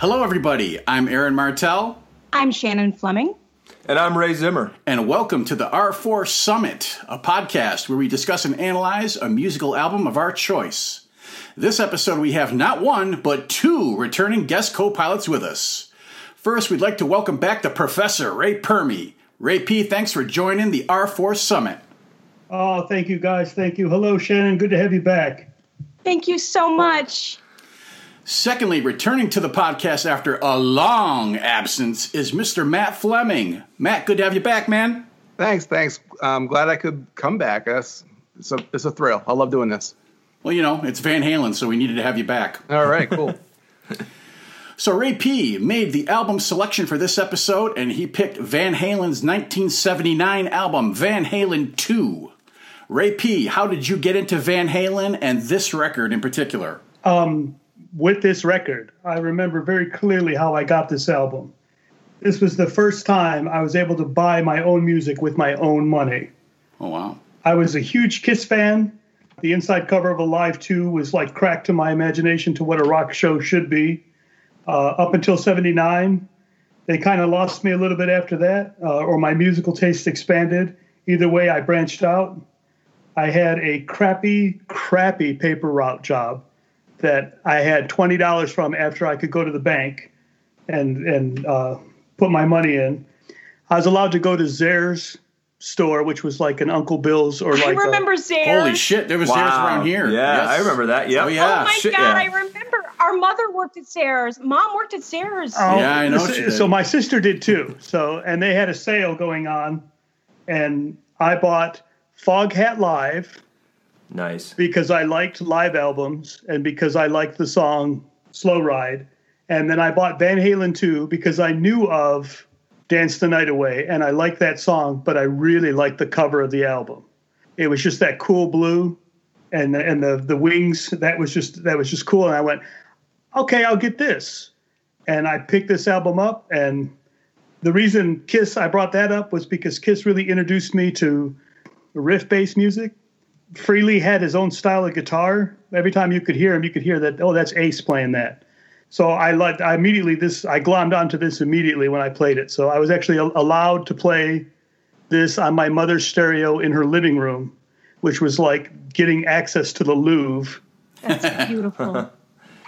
Hello, everybody. I'm Aaron Martell. I'm Shannon Fleming. And I'm Ray Zimmer. And welcome to the R4 Summit, a podcast where we discuss and analyze a musical album of our choice. This episode, we have not one, but two returning guest co pilots with us. First, we'd like to welcome back the professor, Ray Permy. Ray P., thanks for joining the R4 Summit. Oh, thank you, guys. Thank you. Hello, Shannon. Good to have you back. Thank you so much. Secondly, returning to the podcast after a long absence is Mr. Matt Fleming. Matt, good to have you back, man. Thanks, thanks. I'm glad I could come back. It's, it's, a, it's a thrill. I love doing this. Well, you know, it's Van Halen, so we needed to have you back. All right, cool. so Ray P made the album selection for this episode, and he picked Van Halen's 1979 album, Van Halen 2. Ray P, how did you get into Van Halen and this record in particular? Um, with this record. I remember very clearly how I got this album. This was the first time I was able to buy my own music with my own money. Oh, wow. I was a huge Kiss fan. The inside cover of Alive 2 was like cracked to my imagination to what a rock show should be. Uh, up until 79, they kind of lost me a little bit after that, uh, or my musical taste expanded. Either way, I branched out. I had a crappy, crappy paper route job that I had twenty dollars from after I could go to the bank and and uh, put my money in. I was allowed to go to Zayre's store, which was like an Uncle Bill's or like. I remember a, Zayre's. Holy shit! There was wow. Zayre's around here. Yeah, yes. I remember that. Yeah. Oh yeah. Oh my shit, god! Yeah. I remember. Our mother worked at Zayre's. Mom worked at Zayre's. Oh, yeah, I know. So, so my sister did too. So and they had a sale going on, and I bought Foghat Live Nice. Because I liked live albums and because I liked the song Slow Ride. And then I bought Van Halen 2 because I knew of Dance the Night Away and I liked that song, but I really liked the cover of the album. It was just that cool blue and the, and the the wings that was just that was just cool and I went, "Okay, I'll get this." And I picked this album up and the reason Kiss I brought that up was because Kiss really introduced me to riff-based music Frehley had his own style of guitar. Every time you could hear him, you could hear that. Oh, that's Ace playing that. So I liked. I immediately this. I glommed onto this immediately when I played it. So I was actually allowed to play this on my mother's stereo in her living room, which was like getting access to the Louvre. That's beautiful.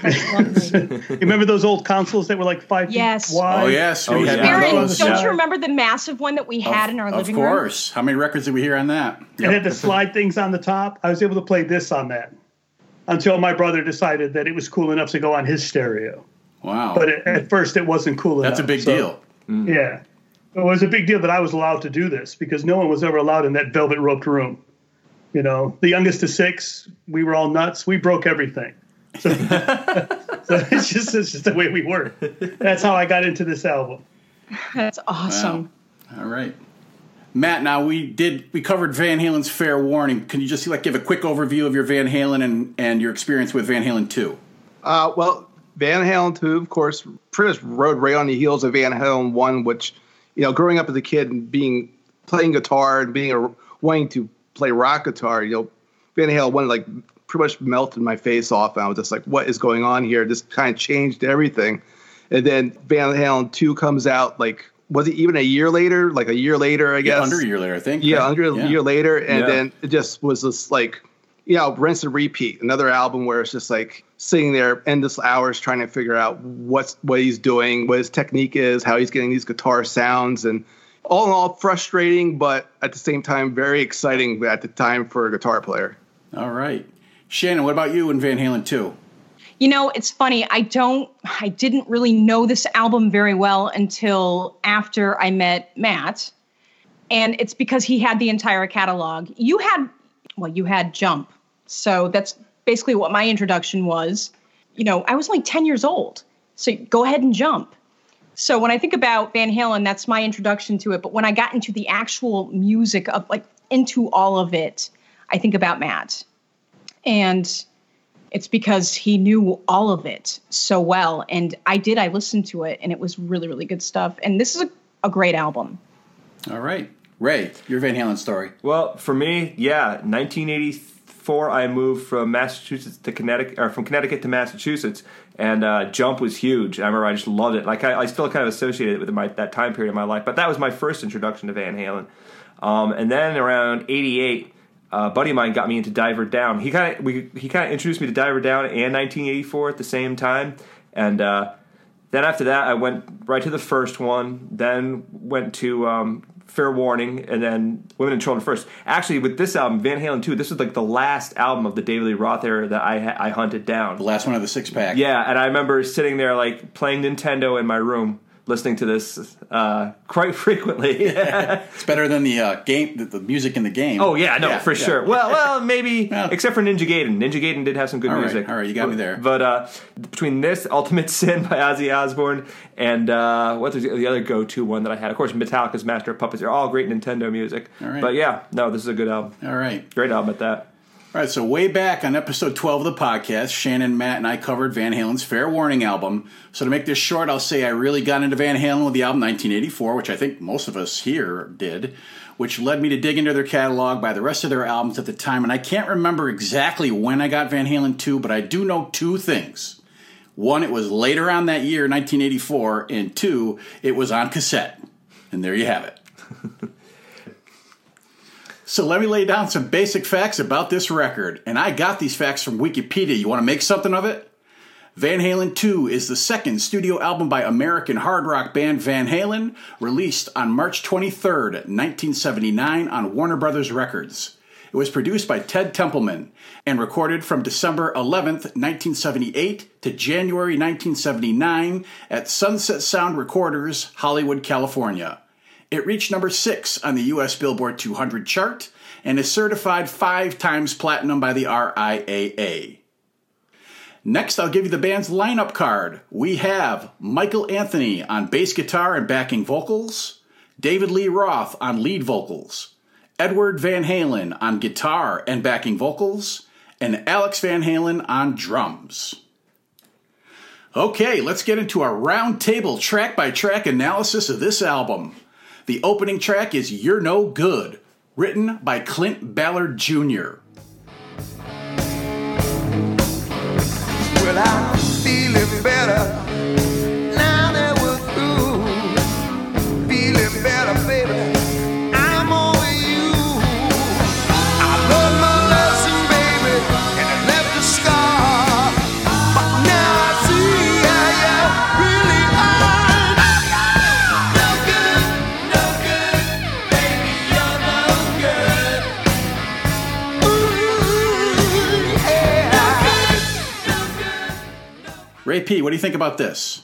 you remember those old consoles that were like five yes. feet wide? Oh yes, we oh, had yeah. Aaron, those. don't Yeah. you remember the massive one that we had in our living room? Of room? course. How many records did we hear on that? It had the slide things on the top. I was able to play this on that until my brother decided that it was cool enough to go on his stereo. Wow. But it, at first, it wasn't cool enough. That's a big So, deal. Mm. Yeah. It was a big deal that I was allowed to do this because no one was ever allowed in that velvet roped room. You know, the youngest of six, we were all nuts. We broke everything. So, so it's just it's just the way we were. That's how I got into this album. That's awesome. All right. Matt, now we did we covered Van Halen's Fair Warning. Can you just like give a quick overview of your Van Halen and, and your experience with Van Halen 2? Uh, well, Van Halen 2, of course, pretty much rode right on the heels of Van Halen 1, which, you know, growing up as a kid and being playing guitar and being a, wanting to play rock guitar, you know, Van Halen 1 like pretty much melted my face off. And I was just like, what is going on here? This kind of changed everything. And then Van Halen 2 comes out like, was it even a year later? Like a year later, I guess. Under a year later, I think. Yeah, right? under a Yeah. year later. And Yeah. then it just was this like, you know, rinse and repeat. Another album where it's just like sitting there endless hours trying to figure out what's what he's doing, what his technique is, how he's getting these guitar sounds, and all in all frustrating, but at the same time very exciting at the time for a guitar player. All right. Shannon, what about you and Van Halen too? You know, it's funny. I don't, I didn't really know this album very well until after I met Matt. And it's because he had the entire catalog. You had, well, you had Jump. So that's basically what my introduction was. You know, I was only 10 years old. So go ahead and jump. So when I think about Van Halen, that's my introduction to it. But when I got into the actual music of like into all of it, I think about Matt. And it's because he knew all of it so well. And I did, I listened to it and it was really, really good stuff. And this is a, a great album. All right. Ray, your Van Halen story. Well, for me, yeah, 1984, I moved from Massachusetts to Connecticut, or from Connecticut to Massachusetts, and uh, Jump was huge. I remember I just loved it. Like I, I still kind of associated it with my, that time period of my life. But that was my first introduction to Van Halen. Um, and then around '88, uh, a buddy of mine got me into Diver Down. He kind of we he kind of introduced me to Diver Down and 1984 at the same time, and uh, then after that, I went right to the first one. Then went to um, Fair Warning, and then Women and Children first. Actually, with this album, Van Halen 2, this was like the last album of the David Lee Roth era that I I hunted down. The last one of the six pack. Yeah, and I remember sitting there like playing Nintendo in my room, listening to this uh, quite frequently. It's better than the uh, game, the, the music in the game. oh yeah, no, Yeah, for yeah. sure. Well, well, maybe Well. except for Ninja Gaiden. Ninja Gaiden did have some good All right, music. all right, you got me there. But uh, between this, Ultimate Sin by Ozzy Osbourne, and uh, what was the other go-to one that I had? Of course, Metallica's Master of Puppets. They're all great Nintendo music. All right. But yeah, no, this is a good album. All right. Great album at that. All right, so way back on episode 12 of the podcast, Shannon, Matt, and I covered Van Halen's Fair Warning album. So to make this short, I'll say I really got into Van Halen with the album 1984, which I think most of us here did, which led me to dig into their catalog by the rest of their albums at the time. And I can't remember exactly when I got Van Halen 2, but I do know two things. One, it was later on that year, 1984, and two, it was on cassette. And there you have it. So let me lay down some basic facts about this record. And I got these facts from Wikipedia. You want to make something of it? Van Halen 2 is the second studio album by American hard rock band Van Halen, released on March 23rd, 1979 on Warner Brothers Records. It was produced by Ted Templeman and recorded from December 11th, 1978 to January 1979 at Sunset Sound Recorders, Hollywood, California. It reached number six on the U.S. Billboard 200 chart and is certified five times platinum by the RIAA. Next, I'll give you the band's lineup card. We have Michael Anthony on bass guitar and backing vocals, David Lee Roth on lead vocals, Edward Van Halen on guitar and backing vocals, and Alex Van Halen on drums. Okay, let's get into our roundtable track by track analysis of this album. The opening track is You're No Good, written by Clint Ballard Jr. Well, Ray P, what do you think about this?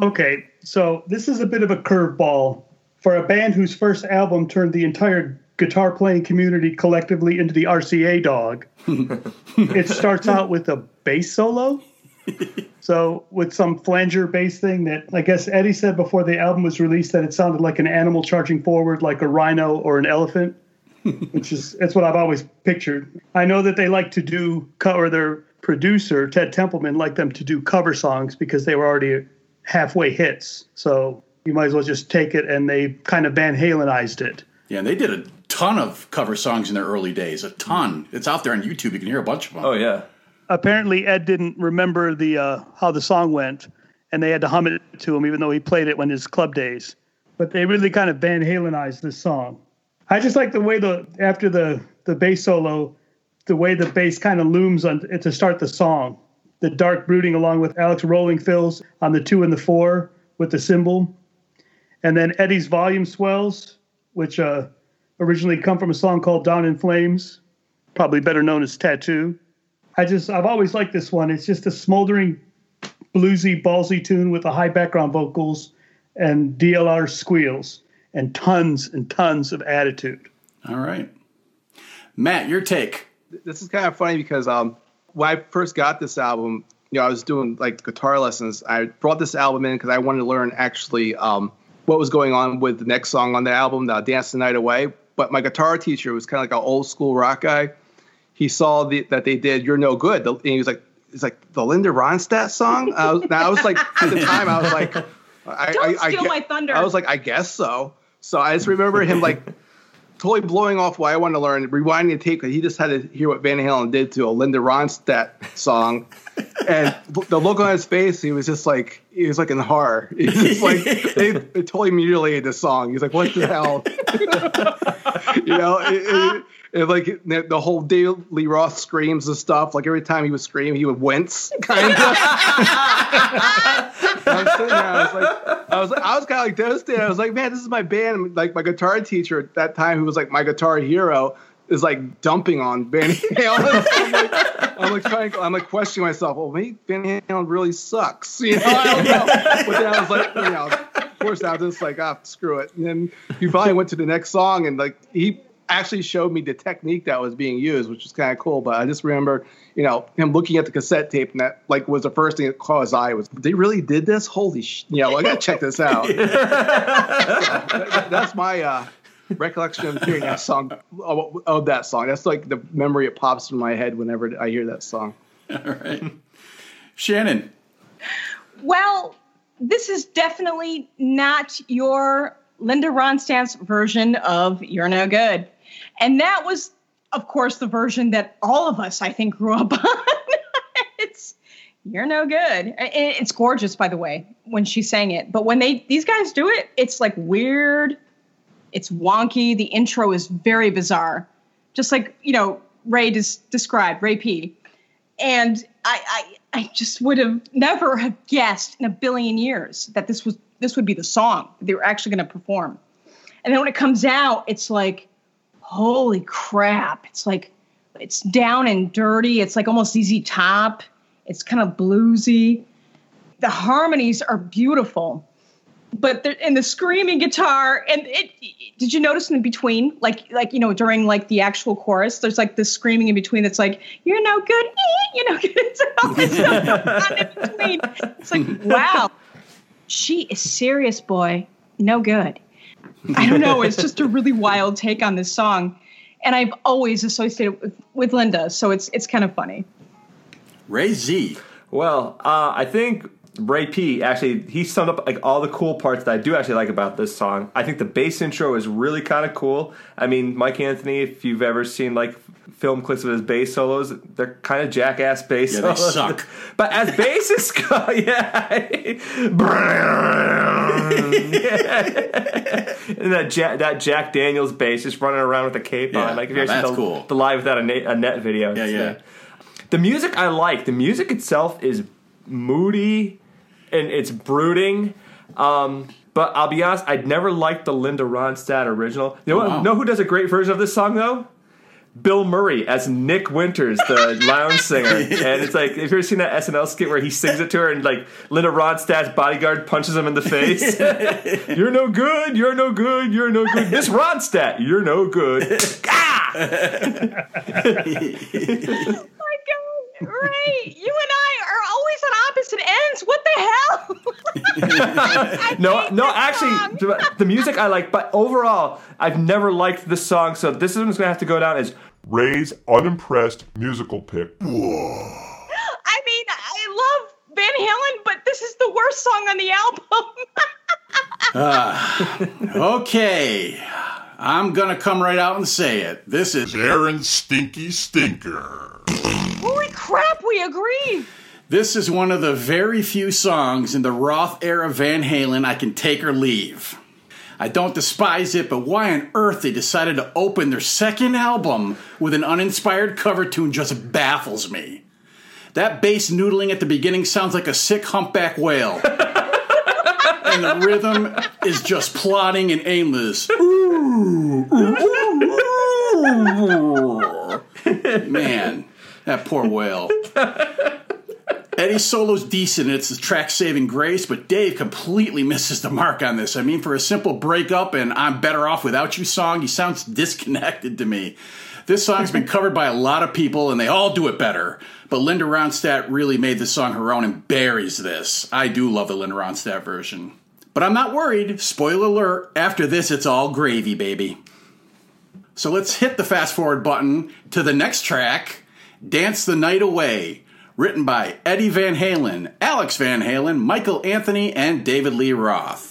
Okay, so this is a bit of a curveball for a band whose first album turned the entire guitar playing community collectively into the RCA dog. it starts out with a bass solo. So, with some flanger bass thing that I guess Eddie said before the album was released that it sounded like an animal charging forward, like a rhino or an elephant, which is that's what I've always pictured. I know that they like to do, co- or their producer Ted Templeman liked them to do cover songs because they were already halfway hits. So you might as well just take it, and they kind of Van Halenized it. Yeah, and they did a ton of cover songs in their early days. A ton. It's out there on YouTube. You can hear a bunch of them. Oh yeah. Apparently, Ed didn't remember the uh, how the song went, and they had to hum it to him, even though he played it when his club days. But they really kind of Van Halenized this song. I just like the way the after the the bass solo, the way the bass kind of looms on to start the song. The dark brooding along with Alex rolling fills on the two and the four with the cymbal, and then Eddie's volume swells, which uh, originally come from a song called "Down in Flames," probably better known as "Tattoo." I just I've always liked this one. It's just a smoldering, bluesy, ballsy tune with the high background vocals and DLR squeals and tons and tons of attitude. All right. Matt, your take. This is kind of funny because um, when I first got this album, you know, I was doing like guitar lessons. I brought this album in because I wanted to learn actually um, what was going on with the next song on the album, uh, "Dance the Night Away." But my guitar teacher was kind of like an old school rock guy. He saw the, that they did "You're No Good," and he was like, "It's like the Linda Ronstadt song." I was, now I was like, at the time, I was like, I, Don't I, I steal gue- my thunder. I was like, I guess so. So I just remember him like totally blowing off why I wanted to learn, rewinding the tape because he just had to hear what Van Halen did to a Linda Ronstadt song, and the look on his face, he was just like he was like in horror. He's just like they, they totally mutilated the song. He's like, what the hell? you know, it, it, it, like the, whole Dave Lee Roth screams and stuff. Like every time he would scream, he would wince, kind of. I'm sitting there, I was like, I was, I was kind of like devastated. I was like, man, this is my band. Like my guitar teacher at that time, who was like my guitar hero, is like dumping on Van Halen. I'm like, I'm like trying, I'm like questioning myself. Well, maybe Van Halen really sucks. You know, I don't know. But then I was like, you know, of course, I was just like, ah, screw it. And then he finally went to the next song, and like he actually showed me the technique that was being used, which was kind of cool. But I just remember, you know, him looking at the cassette tape, and that like was the first thing that caught his eye was they really did this. Holy, sh-. you know, I gotta check this out. So, that- that's my uh, recollection of hearing that song of, of that song. That's like the memory it pops in my head whenever I hear that song. All right. Shannon. Well, this is definitely not your Linda Ronstadt's version of You're No Good. And that was, of course, the version that all of us, I think, grew up on. it's You're No Good. It's gorgeous, by the way, when she sang it. But when they these guys do it, it's like weird. It's wonky. The intro is very bizarre. Just like, you know, Ray described, Ray P. And I, I I just would have never have guessed in a billion years that this was this would be the song they were actually going to perform. And then when it comes out, it's like, holy crap! It's like it's down and dirty. It's like almost ZZ Top. It's kind of bluesy. The harmonies are beautiful, but they're- and the screaming guitar and it. Did you notice in between, like like you know during like the actual chorus, there's like this screaming in between that's like you're no good, eh, you're no good. It's all this stuff in between. It's like wow, she is serious, boy. No good. I don't know. It's just a really wild take on this song, and I've always associated it with, with Linda, so it's it's kind of funny. Ray Z. Well, uh, I think Ray P actually he summed up like all the cool parts that I do actually like about this song. I think the bass intro is really kind of cool. I mean, Mike Anthony, if you've ever seen like film clips of his bass solos, they're kind of jackass bass Yeah, they solos. suck. But as bassists go, yeah. and that Jack, that Jack Daniels bass just running around with a cape Yeah, on. Like if now you that's see the, cool. the live without a, na- a net video. Yeah, yeah. uh, the music I like. The music itself is moody and it's brooding. Um, but I'll be honest, I'd never liked the Linda Ronstadt original. You know, what- wow. know who does a great version of this song though? Bill Murray as Nick Winters, the lounge singer, and it's like if you've ever seen that SNL skit where he sings it to her and like Linda Ronstadt's bodyguard punches him in the face. you're no good. You're no good. You're no good. Miss Ronstadt, you're no good. ah! My god, Ray, you and I are always on opposite ends. What the hell? I No, no, actually, the, the music I like, but overall, I've never liked this song. So this one's gonna have to go down as Ray's unimpressed musical pick. I mean, I love Van Halen, but this is the worst song on the album. Uh, okay. I'm going to come right out and say it. This is Aaron Stinky Stinker. Holy crap, we agree. this is one of the very few songs in the Roth era Van Halen I can take or leave. I don't despise it, but why on earth they decided to open their second album with an uninspired cover tune just baffles me. That bass noodling at the beginning sounds like a sick humpback whale. and the rhythm is just plodding and aimless. Ooh, ooh, ooh. Man, that poor whale. Eddie's solo's decent, it's a track saving grace, but Dave completely misses the mark on this. I mean, for a simple breakup and I'm better off without you song, he sounds disconnected to me. This song's been covered by a lot of people and they all do it better. But Linda Ronstadt really made the song her own and buries this. I do love the Linda Ronstadt version. But I'm not worried. Spoiler alert, after this, it's all gravy, baby. So let's hit the fast forward button to the next track Dance the Night Away, written by Eddie Van Halen, Alex Van Halen, Michael Anthony, and David Lee Roth.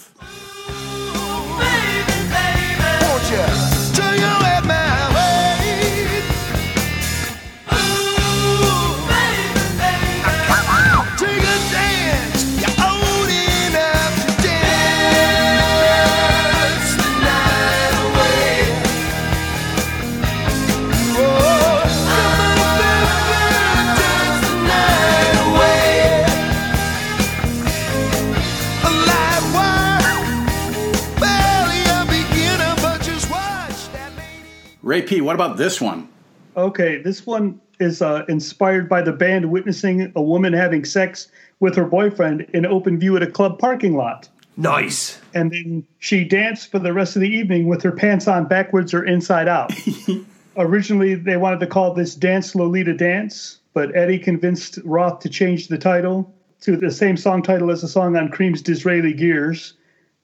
Ray P, what about this one? Okay, this one is uh, inspired by the band witnessing a woman having sex with her boyfriend in open view at a club parking lot. Nice. And then she danced for the rest of the evening with her pants on backwards or inside out. Originally, they wanted to call this Dance Lolita Dance, but Eddie convinced Roth to change the title to the same song title as the song on Cream's Disraeli Gears.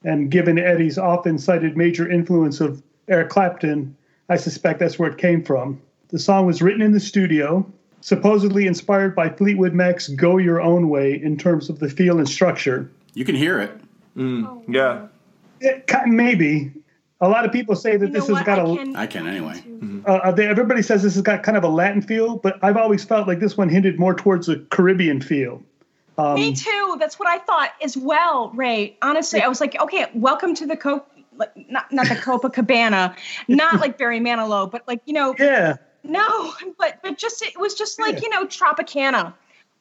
And given Eddie's often cited major influence of Eric Clapton, I suspect that's where it came from. The song was written in the studio, supposedly inspired by Fleetwood Mac's Go Your Own Way in terms of the feel and structure. You can hear it. Yeah. It, maybe. A lot of people say that You know this has what? got I a. can- I can anyway. Uh, uh, they, everybody says this has got kind of a Latin feel, but I've always felt like this one hinted more towards a Caribbean feel. Um, Me too. That's what I thought as well, Ray. Honestly, I was like, okay, welcome to the Cope, like, not not the Copacabana, not like Barry Manilow, but like you know, Yeah, no, but but just it was just like you know Tropicana.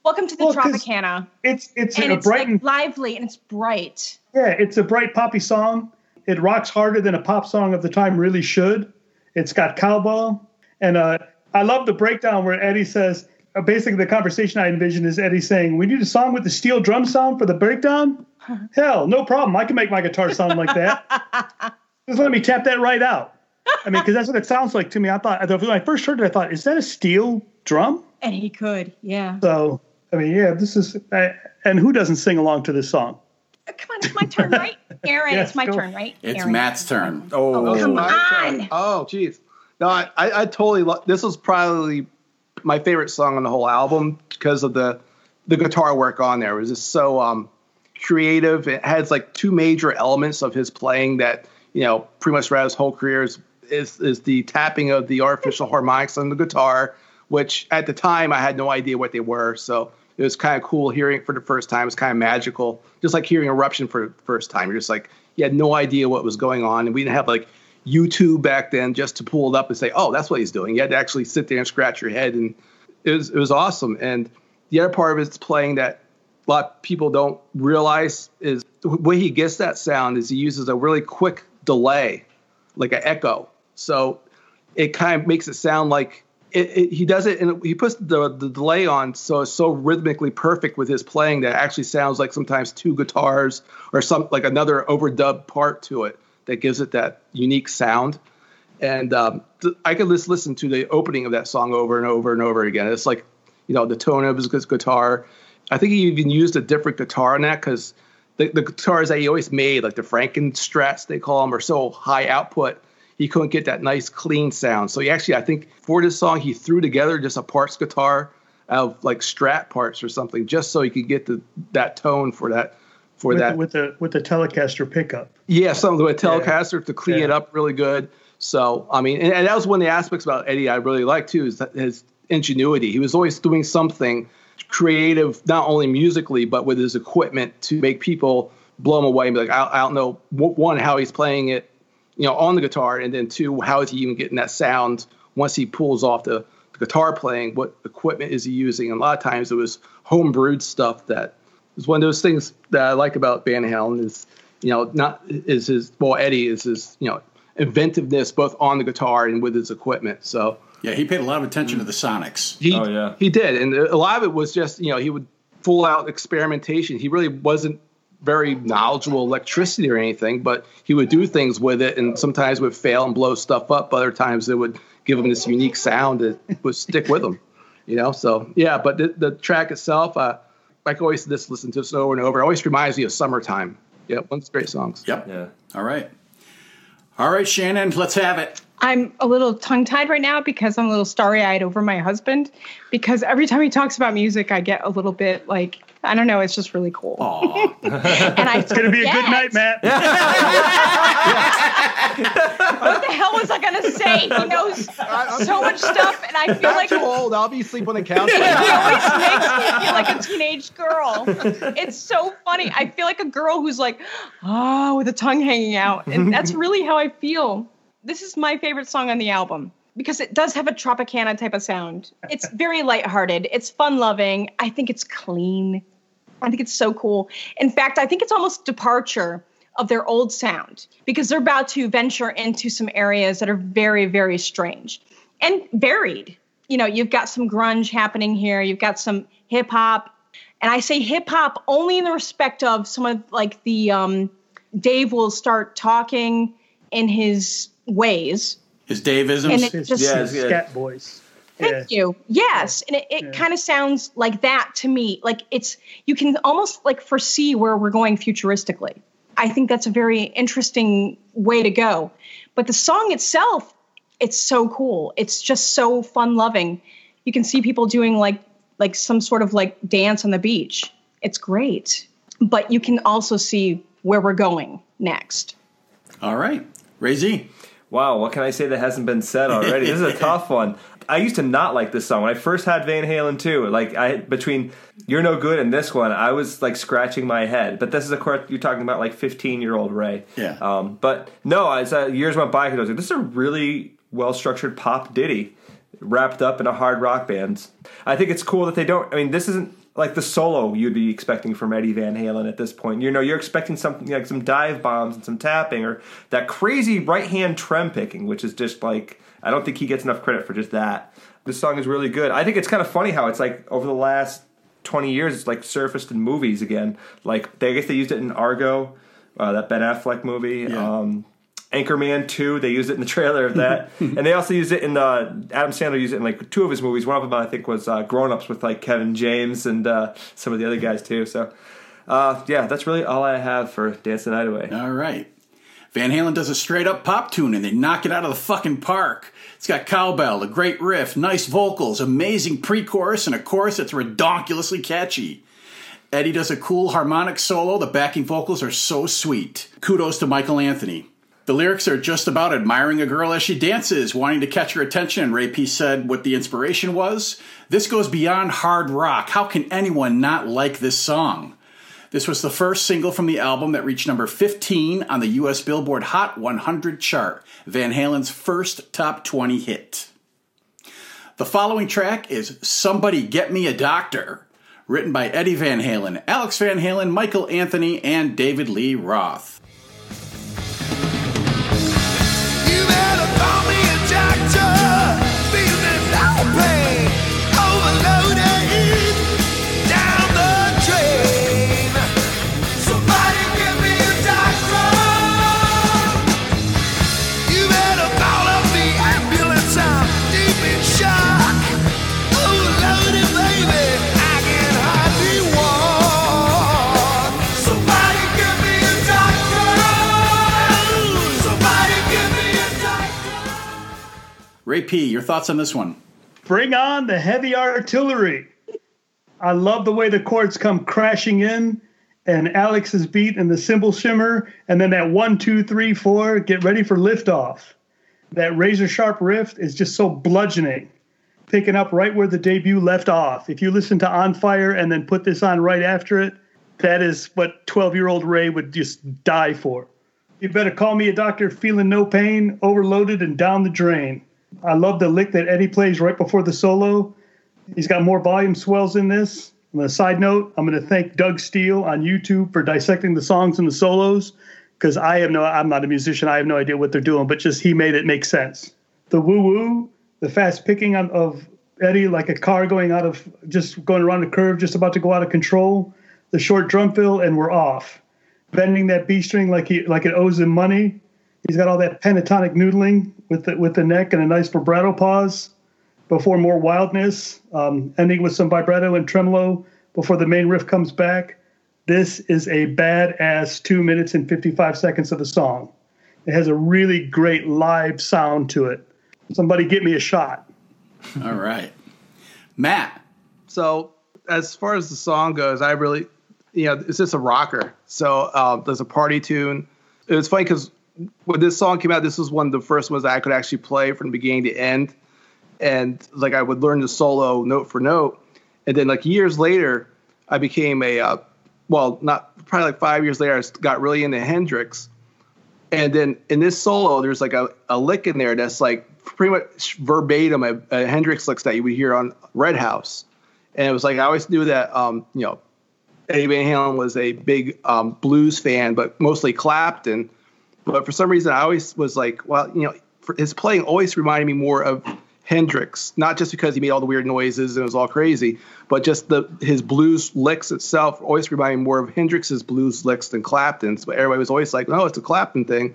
Welcome to the Well, Tropicana, it's it's and a it's bright like lively and it's bright. yeah, it's a bright poppy song. It rocks harder than a pop song of the time really should. It's got cowbell, and uh, I love the breakdown where Eddie says. Uh, basically, the conversation I envision is Eddie saying, "We need a song with the steel drum sound for the breakdown." Hell, no problem. I can make my guitar sound like that. Just let me tap that right out. I mean, because that's what it sounds like to me. I thought when I first heard it, I thought, "Is that a steel drum?" And he could, yeah. So, I mean, yeah, this is. Uh, and who doesn't sing along to this song? Uh, Come on, it's my turn, right? Aaron, Yes, it's my turn, right? It's Aaron. Matt's turn. Oh, come my on. turn. Oh, jeez. No, I, I, I totally love. This was probably my favorite song on the whole album because of the the guitar work on there. It was just so um, creative. It has like two major elements of his playing that you know pretty much throughout his whole career is is, is the tapping of the artificial harmonics on the guitar, which at the time I had no idea what they were. So it was kind of cool hearing it for the first time. It's kind of magical, just like hearing Eruption for the first time. You're just like you had no idea what was going on, and we didn't have like YouTube back then just to pull it up and say, "Oh, that's what he's doing." You had to actually sit there and scratch your head, and it was it was awesome. And the other part of it's playing that a lot of people don't realize is the way he gets that sound is he uses a really quick delay, like an echo. So it kind of makes it sound like it, it, he does it and he puts the, the delay on so it's so rhythmically perfect with his playing that actually sounds like sometimes two guitars or some like another overdub part to it that gives it that unique sound and um, th- I could just listen to the opening of that song over and over and over again. It's like, you know, the tone of his guitar. I think he even used a different guitar on that because the, the guitars that he always made, like the Frankenstrats they call them, are so high output. He couldn't get that nice clean sound. So he actually, I think, for this song, he threw together just a parts guitar of like Strat parts or something, just so he could get the that tone for that for With, that the, with the with the Telecaster pickup. yeah, something with a Telecaster to clean it up really good. So, I mean, and, and that was one of the aspects about Eddie I really liked too, is that his ingenuity. He was always doing something creative, not only musically, but with his equipment to make people blow him away and be like, I, I don't know, one, how he's playing it, you know, on the guitar, and then two, how is he even getting that sound once he pulls off the, the guitar playing? What equipment is he using? And a lot of times it was homebrewed stuff that is one of those things that I like about Van Halen is, you know, not is his well Eddie is his you know inventiveness both on the guitar and with his equipment. So Yeah, he paid a lot of attention to the Sonics. he Oh, yeah. he did, and a lot of it was just you know he would full out experimentation. He really wasn't very knowledgeable electricity or anything, but he would do things with it, and sometimes would fail and blow stuff up. Other times it would give him this unique sound that would stick with him. You know, so yeah. But the, the track itself, uh, I always just listen to this over and over. It always reminds me of summertime. Yeah, one of the great songs. Yep. Yeah. All right. All right, Shannon, let's have it. I'm a little tongue tied right now because I'm a little starry eyed over my husband. Because every time he talks about music, I get a little bit like, I don't know, it's just really cool. And I It's gonna be a good night, Matt. What the hell was I going to say? He knows I, so much stuff, and I feel Not like too old. I'll be asleep on the couch. He always makes me feel like a teenage girl. It's so funny. I feel like a girl who's like, oh, with a tongue hanging out. And that's really how I feel. This is my favorite song on the album because it does have a Tropicana type of sound. It's very lighthearted, it's fun loving. I think it's clean. I think it's so cool. In fact, I think it's almost departure of their old sound because they're about to venture into some areas that are very, very strange and varied. You know, you've got some grunge happening here, you've got some hip hop. And I say hip hop only in the respect of some of like the um, Dave will start talking in his ways. His Daveisms. And it just- Yeah, his it's scat voice. Thank you. Yes, and it, it Yeah. kind of sounds like that to me. Like it's you can almost like foresee where we're going futuristically. I think that's a very interesting way to go. But the song itself, it's so cool. It's just so fun loving. You can see people doing like like some sort of like dance on the beach. It's great. But you can also see where we're going next. All right. Ray Z. Wow, what can I say that hasn't been said already? this is a tough one. I used to not like this song when I first had Van Halen too. Like I between "You're No Good" and this one, I was like scratching my head. But this is of course you're talking about like 15 year old Ray. Yeah. Um, but no, as uh, years went by, I was like, this is a really well structured pop ditty wrapped up in a hard rock band. I think it's cool that they don't. I mean, this isn't like the solo you'd be expecting from Eddie Van Halen at this point. You know, you're expecting something like some dive bombs and some tapping or that crazy right hand trem picking, which is just like I don't think he gets enough credit for just that. This song is really good. I think it's kind of funny how it's like over the last 20 years, it's like surfaced in movies again. Like they, I guess they used it in Argo, uh, that Ben Affleck movie. Yeah. Um, Anchorman 2, they used it in the trailer of that. and they also used it in the, Adam Sandler used it in like two of his movies. One of them, I think, was uh, Grown Ups with like Kevin James and uh, some of the other guys too. So, uh, yeah, that's really all I have for Dance the Night Away. All right. Van Halen does a straight up pop tune and they knock it out of the fucking park. It's got cowbell, a great riff, nice vocals, amazing pre chorus, and a chorus that's redonkulously catchy. Eddie does a cool harmonic solo. The backing vocals are so sweet. Kudos to Michael Anthony. The lyrics are just about admiring a girl as she dances, wanting to catch her attention. Ray P said what the inspiration was. This goes beyond hard rock. How can anyone not like this song? This was the first single from the album that reached number 15 on the US Billboard Hot 100 chart, Van Halen's first top 20 hit. The following track is Somebody Get Me a Doctor, written by Eddie Van Halen, Alex Van Halen, Michael Anthony, and David Lee Roth. You better Ray P, your thoughts on this one? Bring on the heavy artillery. I love the way the chords come crashing in and Alex's beat and the cymbal shimmer, and then that one, two, three, four, get ready for liftoff. That razor sharp riff is just so bludgeoning, picking up right where the debut left off. If you listen to On Fire and then put this on right after it, that is what 12 year old Ray would just die for. You better call me a doctor feeling no pain, overloaded and down the drain. I love the lick that Eddie plays right before the solo. He's got more volume swells in this. On a side note, I'm going to thank Doug Steele on YouTube for dissecting the songs and the solos because I have no, I'm not a musician. I have no idea what they're doing, but just he made it make sense. The woo woo, the fast picking on, of Eddie like a car going out of, just going around a curve, just about to go out of control. The short drum fill, and we're off. Bending that B string like he like it owes him money. He's got all that pentatonic noodling with the with the neck and a nice vibrato pause before more wildness, um, ending with some vibrato and tremolo before the main riff comes back. This is a badass two minutes and 55 seconds of the song. It has a really great live sound to it. Somebody get me a shot. All right. Matt, So as far as the song goes, I really, you know, it's just a rocker. So uh, there's a party tune. It was funny because when this song came out, this was one of the first ones I could actually play from beginning to end, and like I would learn the solo note for note, and then like years later, I became a, uh, well, not probably like five years later, I got really into Hendrix, and then in this solo, there's like a, a lick in there that's like pretty much verbatim a, a Hendrix licks that you would hear on Red House. And it was like I always knew that um, you know Eddie Van Halen was a big um, blues fan, but mostly Clapton. But for some reason, I always was like, well, you know, his playing always reminded me more of Hendrix, not just because he made all the weird noises and it was all crazy, but just the his blues licks itself always reminded me more of Hendrix's blues licks than Clapton's. But everybody was always like, no, it's a Clapton thing,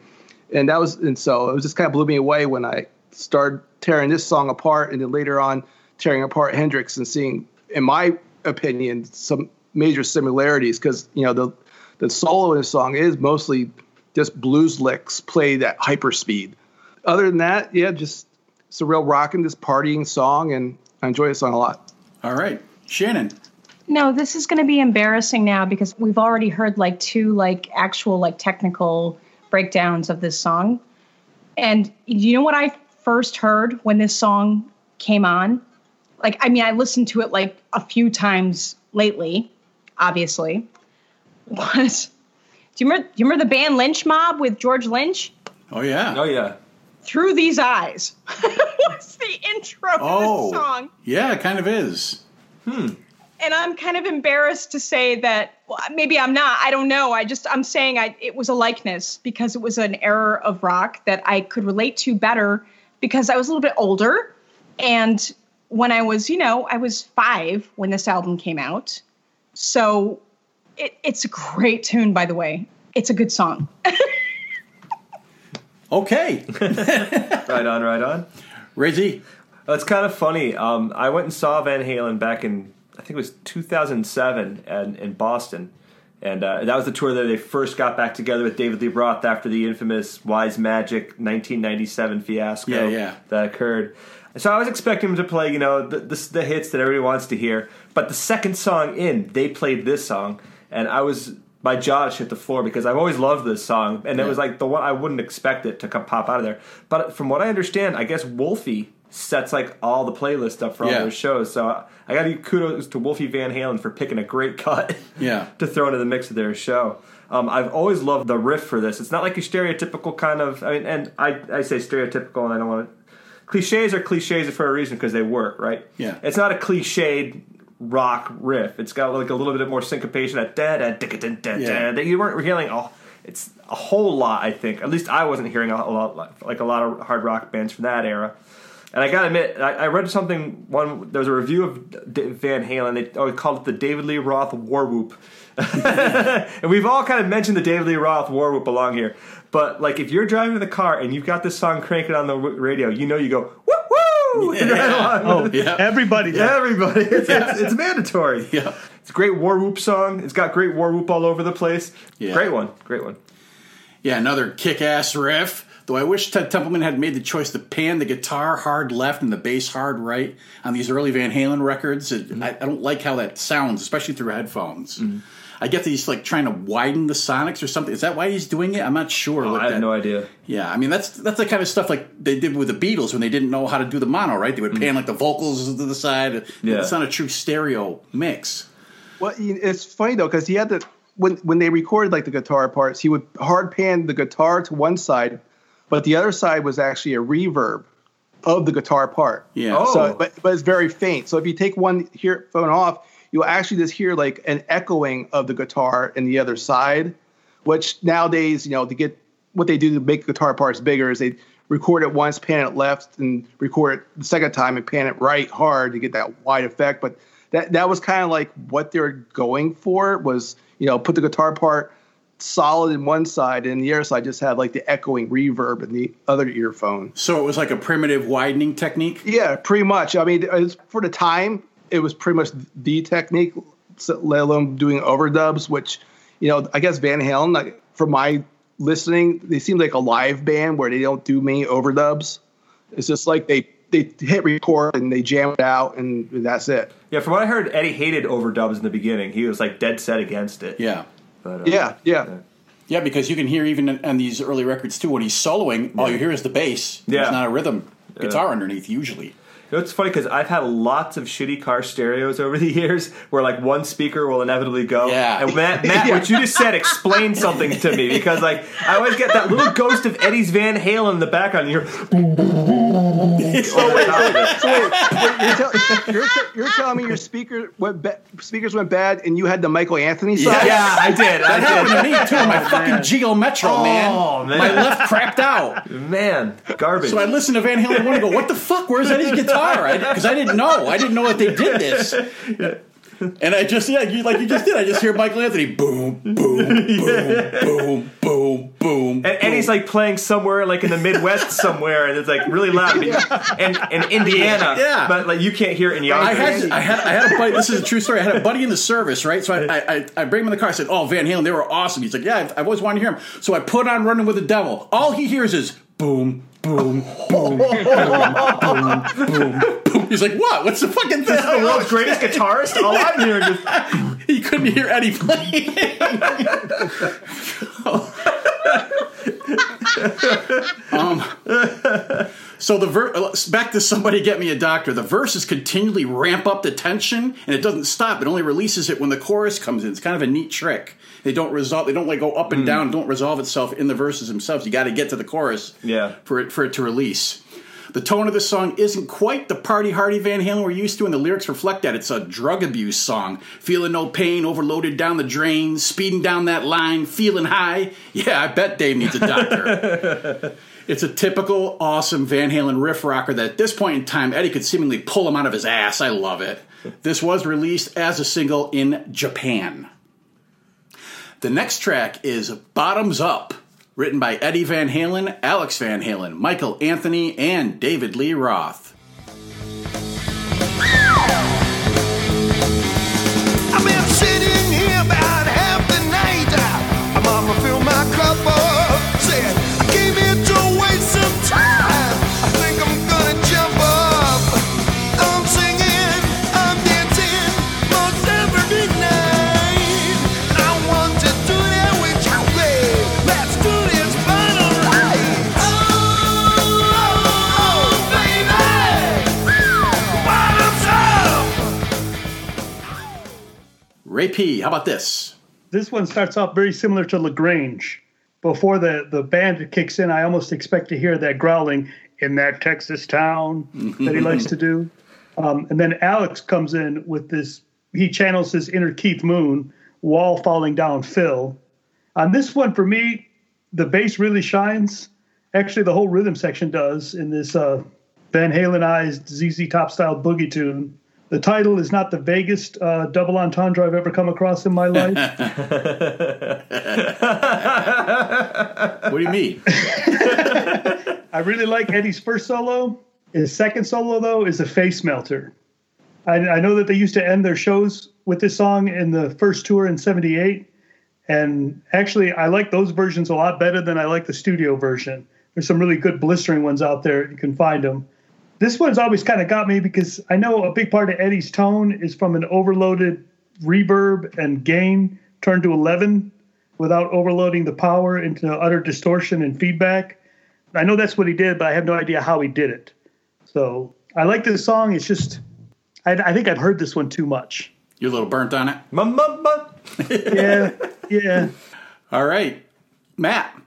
and that was and so it was just kind of blew me away when I started tearing this song apart, and then later on tearing apart Hendrix and seeing, in my opinion, some major similarities because you know the the solo in the song is mostly just blues licks played at hyper speed. Other than that, yeah, just it's a real rocking, this partying song, and I enjoy the song a lot. All right, Shannon. No, this is going to be embarrassing now because we've already heard like two like actual like technical breakdowns of this song. And you know what I first heard when this song came on? Like I mean I listened to it like a few times lately, obviously. Was do you remember do you remember the band Lynch Mob with George Lynch? Oh yeah. Oh yeah. Through These Eyes. What's the intro to Oh. this song? Yeah, it kind of is. Hmm. and I'm kind of embarrassed to say that well, maybe I'm not. I don't know. I just I'm saying I it was a likeness because it was an era of rock that I could relate to better because I was a little bit older and when I was, you know, I was 5 when this album came out. So it, it's a great tune by the way. It's a good song. Okay, Right on, right on. Ray Z. That's kind of funny. Um, I went and saw Van Halen back in I think it was 2007 and in Boston, and uh, that was the tour that they first got back together with David Lee Roth after the infamous Wise Magic 1997 fiasco Yeah, yeah. that occurred. So I was expecting them to play, you know, the, the, the hits that everybody wants to hear. But the second song in, they played this song, and I was my jaw hit the floor because I've always loved this song, and it was like the one I wouldn't expect it to come pop out of there. But from what I understand, I guess Wolfie sets like all the playlist up for all Yeah. their shows. So I, I got to give kudos to Wolfie Van Halen for picking a great cut. Yeah. to throw into the mix of their show. Um, I've always loved the riff for this. It's not like a stereotypical kind of. I mean, and I, I say stereotypical, and I don't want to. Cliches are cliches for a reason because they work, right? Yeah. It's not a cliched rock riff. It's got like a little bit more syncopation. That da da da da da da. That you weren't hearing. Oh, it's a whole lot. I think. At least I wasn't hearing a, a lot like a lot of hard rock bands from that era. And I gotta admit, I, I read something. One there was a review of D- Van Halen. They oh, called it the David Lee Roth War Whoop, and we've all kind of mentioned the David Lee Roth War Whoop along here. But like, if you're driving the car and you've got this song cranking on the w- radio, you know you go woo woo. Oh, Yeah. everybody. does. Everybody, it's, it's, it's mandatory. Yeah. It's a great War Whoop song. It's got great War Whoop all over the place. Yeah. Great one. Great one. Yeah, another kick-ass riff. Though I wish Ted Templeman had made the choice to pan the guitar hard left and the bass hard right on these early Van Halen records. It, mm-hmm. I, I don't like how that sounds, especially through headphones. Mm-hmm. I get that he's like trying to widen the sonics or something. Is that why he's doing it? I'm not sure. Oh, I have that- no idea. Yeah, I mean that's that's the kind of stuff like they did with the Beatles when they didn't know how to do the mono, right? They would mm-hmm. pan like the vocals to the side. Yeah. It's not a true stereo mix. Well, it's funny though because he had to when when they recorded like the guitar parts, he would hard pan the guitar to one side, but the other side was actually a reverb of the guitar part. Yeah. Oh. So, but but it's very faint. So if you take one earphone off, you'll actually just hear like an echoing of the guitar in the other side, which nowadays, you know, to get what they do to make guitar parts bigger is they record it once, pan it left, and record it the second time and pan it right hard to get that wide effect. But that that was kind of like what they're going for was, you know, put the guitar part solid in one side and the other side just had like the echoing reverb in the other earphone. So it was like a primitive widening technique. Yeah, pretty much. I mean, it's, for the time, it was pretty much the technique, so- let alone doing overdubs, which, you know, I guess Van Halen, like, from my listening, they seem like a live band where they don't do many overdubs. It's just like they, they hit record and they jam it out and that's it. Yeah, from what I heard, Eddie hated overdubs in the beginning. He was like dead set against it. Yeah. But, uh, Yeah, yeah. Yeah, because you can hear even on these early records too when he's soloing, all you hear is the bass. Yeah. There's not a rhythm guitar underneath usually. You know, it's funny because I've had lots of shitty car stereos over the years where like one speaker will inevitably go. Yeah. And Matt, Matt what you just said explained something to me because like I always get that little ghost of Eddie's Van Halen in the background. And you're over top of. So wait, wait, you're, tell, you're, you're telling me your speaker went ba- speakers went bad and you had the Michael Anthony side? Yeah, I did. That I happened to me too. My fucking Geo Metro, man. Oh, man. My left crapped out. Man, garbage. So I listened to Van Halen one and go, "What the fuck? Where's Eddie's guitar?" Because I, didn't know. I didn't know that they did this. And I just yeah, you, like you just did. I just hear Michael Anthony boom, boom, boom, boom, boom, boom. and, and he's like playing somewhere like in the Midwest somewhere, and it's like really loud. And in Indiana, Yeah. but like you can't hear it in I Yonkers. had I had I had a buddy. This is a true story. I had a buddy in the service, right? So I I, I, I bring him in the car. I said, "Oh, Van Halen, they were awesome." He's like, "Yeah, I've, I've always wanted to hear him." So I put on "Running with the Devil." All he hears is boom, boom, boom, boom, boom, boom, boom. He's like, "What? What's the fucking This is the world's greatest guitarist. All I'm hearing is He couldn't hear Eddie playing. um, so the ver- back to somebody get me a doctor. The verses continually ramp up the tension, and it doesn't stop. It only releases it when the chorus comes in. It's kind of a neat trick. They don't resolve. They don't like go up and down. Don't resolve itself in the verses themselves. You got to get to the chorus. Yeah. For it for it to release. The tone of the song isn't quite the party hardy Van Halen we're used to, and the lyrics reflect that. It's a drug abuse song. Feeling no pain, overloaded down the drain, speeding down that line, feeling high. Yeah, I bet Dave needs a doctor. it's a typical awesome Van Halen riff rocker that at this point in time, Eddie could seemingly pull him out of his ass. I love it. This was released as a single in Japan. The next track is Bottoms Up, written by Eddie Van Halen, Alex Van Halen, Michael Anthony, and David Lee Roth. Ray P, how about this? This one starts off very similar to La Grange. Before the, the band kicks in, I almost expect to hear that growling in that Texas town that he likes to do. Um, and then Alex comes in with this, he channels his inner Keith Moon, wall falling down fill. On this one, for me, the bass really shines. Actually, the whole rhythm section does in this uh, Van Halenized ZZ Top style boogie tune. The title is not the vaguest uh, double entendre I've ever come across in my life. What do you mean? I really like Eddie's first solo. His second solo, though, is a face melter. I, I know that they used to end their shows with this song in the first tour in 78. And actually, I like those versions a lot better than I like the studio version. There's some really good blistering ones out there. You can find them. This one's always kind of got me because I know a big part of Eddie's tone is from an overloaded reverb and gain turned to 11 without overloading the power into utter distortion and feedback. I know that's what he did, but I have no idea how he did it. So I like this song. It's just, I, I think I've heard this one too much. You're a little burnt on it? Yeah, yeah. All right. Matt.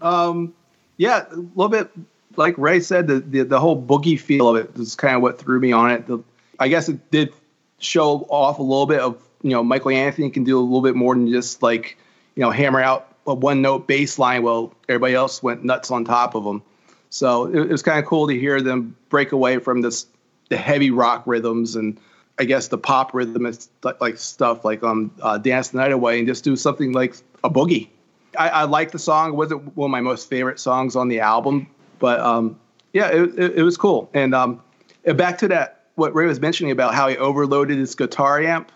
Um, yeah, a little bit like Ray said, the, the the whole boogie feel of it is kind of what threw me on it. The, I guess it did show off a little bit of you know Michael Anthony can do a little bit more than just like you know hammer out a one note bass line while everybody else went nuts on top of them. So it, it was kind of cool to hear them break away from this the heavy rock rhythms and I guess the pop rhythm and st- like stuff like um uh, Dance the Night Away and just do something like a boogie. I, I like the song. It wasn't one of my most favorite songs on the album, but um, yeah, it, it, it was cool. And um, back to that, what Ray was mentioning about how he overloaded his guitar amp.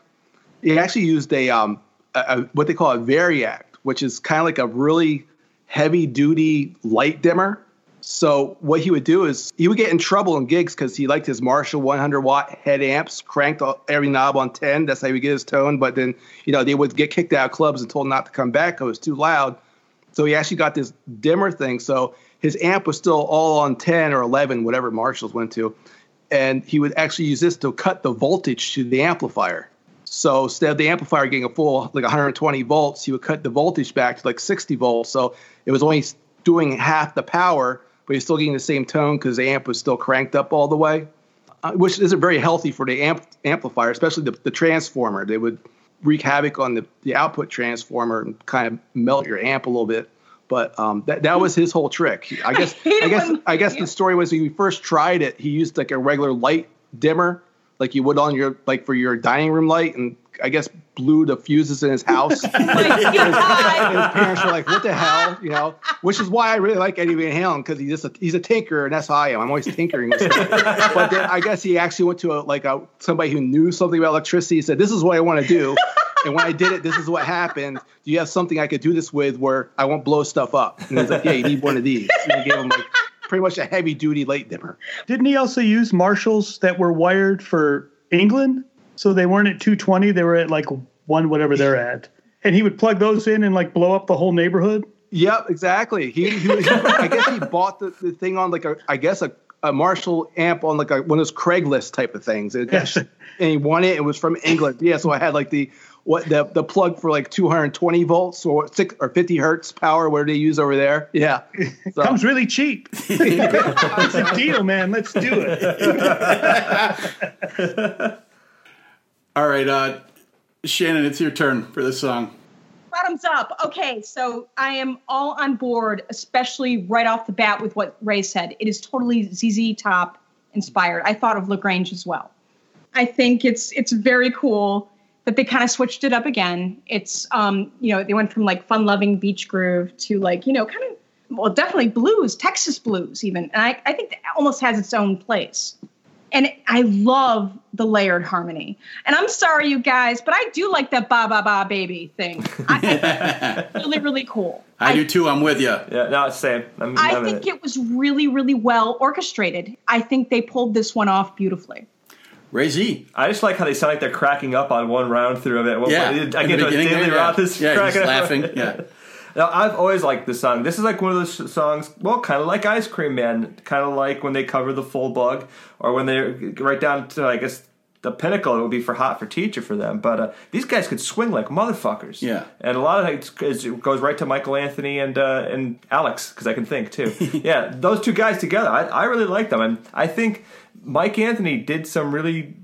He actually used a, um, a, a what they call a variac, which is kind of like a really heavy duty light dimmer. So what he would do is he would get in trouble in gigs because he liked his Marshall 100 watt head amps, cranked every knob on 10. That's how he would get his tone. But then, you know, they would get kicked out of clubs and told not to come back because it was too loud. So he actually got this dimmer thing. So his amp was still all on 10 or 11, whatever Marshalls went to. and he would actually use this to cut the voltage to the amplifier. So instead of the amplifier getting a full like 120 volts, he would cut the voltage back to like 60 volts. So it was only doing half the power, but he's still getting the same tone because the amp was still cranked up all the way, uh, which isn't very healthy for the amp amplifier, especially the, the transformer. They would wreak havoc on the, the output transformer and kind of melt your amp a little bit. But um, that that was his whole trick. I guess hate I guess I guess the story was when he first tried it, he used like a regular light dimmer, like you would on your like for your dining room light, and I guess blew the fuses in his house. His parents were like, "What the hell?" You know, which is why I really like Eddie Van Halen because he's just a, he's a tinker, and that's how I am. I'm always tinkering but then I guess he actually went to a like a somebody who knew something about electricity. He said, "This is what I want to do." And when I did it, this is what happened. Do you have something I could do this with where I won't blow stuff up? And he's like, Yeah, you need one of these. And he gave him like pretty much a heavy duty light dimmer. Didn't he also use Marshalls that were wired for England? So they weren't at 220, they were at like one whatever they're at. And he would plug those in and like blow up the whole neighborhood. Yep, exactly. He, he, he I guess he bought the, the thing on like a, I guess a, a Marshall amp on like a, one of those Craigslist type of things. And, Yes. and he won it. It was from England. Yeah, so I had like the what the the plug for like 220 volts or six or 50 hertz power. What do they use over there? Yeah, so, Comes really cheap. it's a deal, man. Let's do it. All right, uh, Shannon, it's your turn for this song. Bottoms up. Okay, so I am all on board, especially right off the bat with what Ray said. It is totally ZZ Top inspired. I thought of La Grange as well. I think it's it's very cool that they kind of switched it up again. It's um, you know, they went from like fun-loving beach groove to like, you know, kind of well, definitely blues, Texas blues even. And I, I think that almost has its own place. And I love the layered harmony. And I'm sorry, you guys, but I do like that ba ba ba baby thing. I, really, really cool. I, do too. I'm with you. Yeah, no, it's same. I'm, I I'm in think it was really, really well orchestrated. I think they pulled this one off beautifully. Ray Z. I just like how they sound like they're cracking up on one round through of it. Well, Yeah. I In get the to Daily there, yeah. Roth is Yeah, cracking just up. laughing. Yeah. Now, I've always liked this song. This is like one of those songs, well, kind of like Ice Cream Man, kind of like when they cover the full bug, or when they right down to, I guess, the pinnacle. It would be for Hot for Teacher for them. But uh, these guys could swing like motherfuckers. Yeah. and a lot of it it goes right to Michael Anthony and uh, and Alex because I can think too. yeah, those two guys together, I, I really like them, and I think Mike Anthony did some really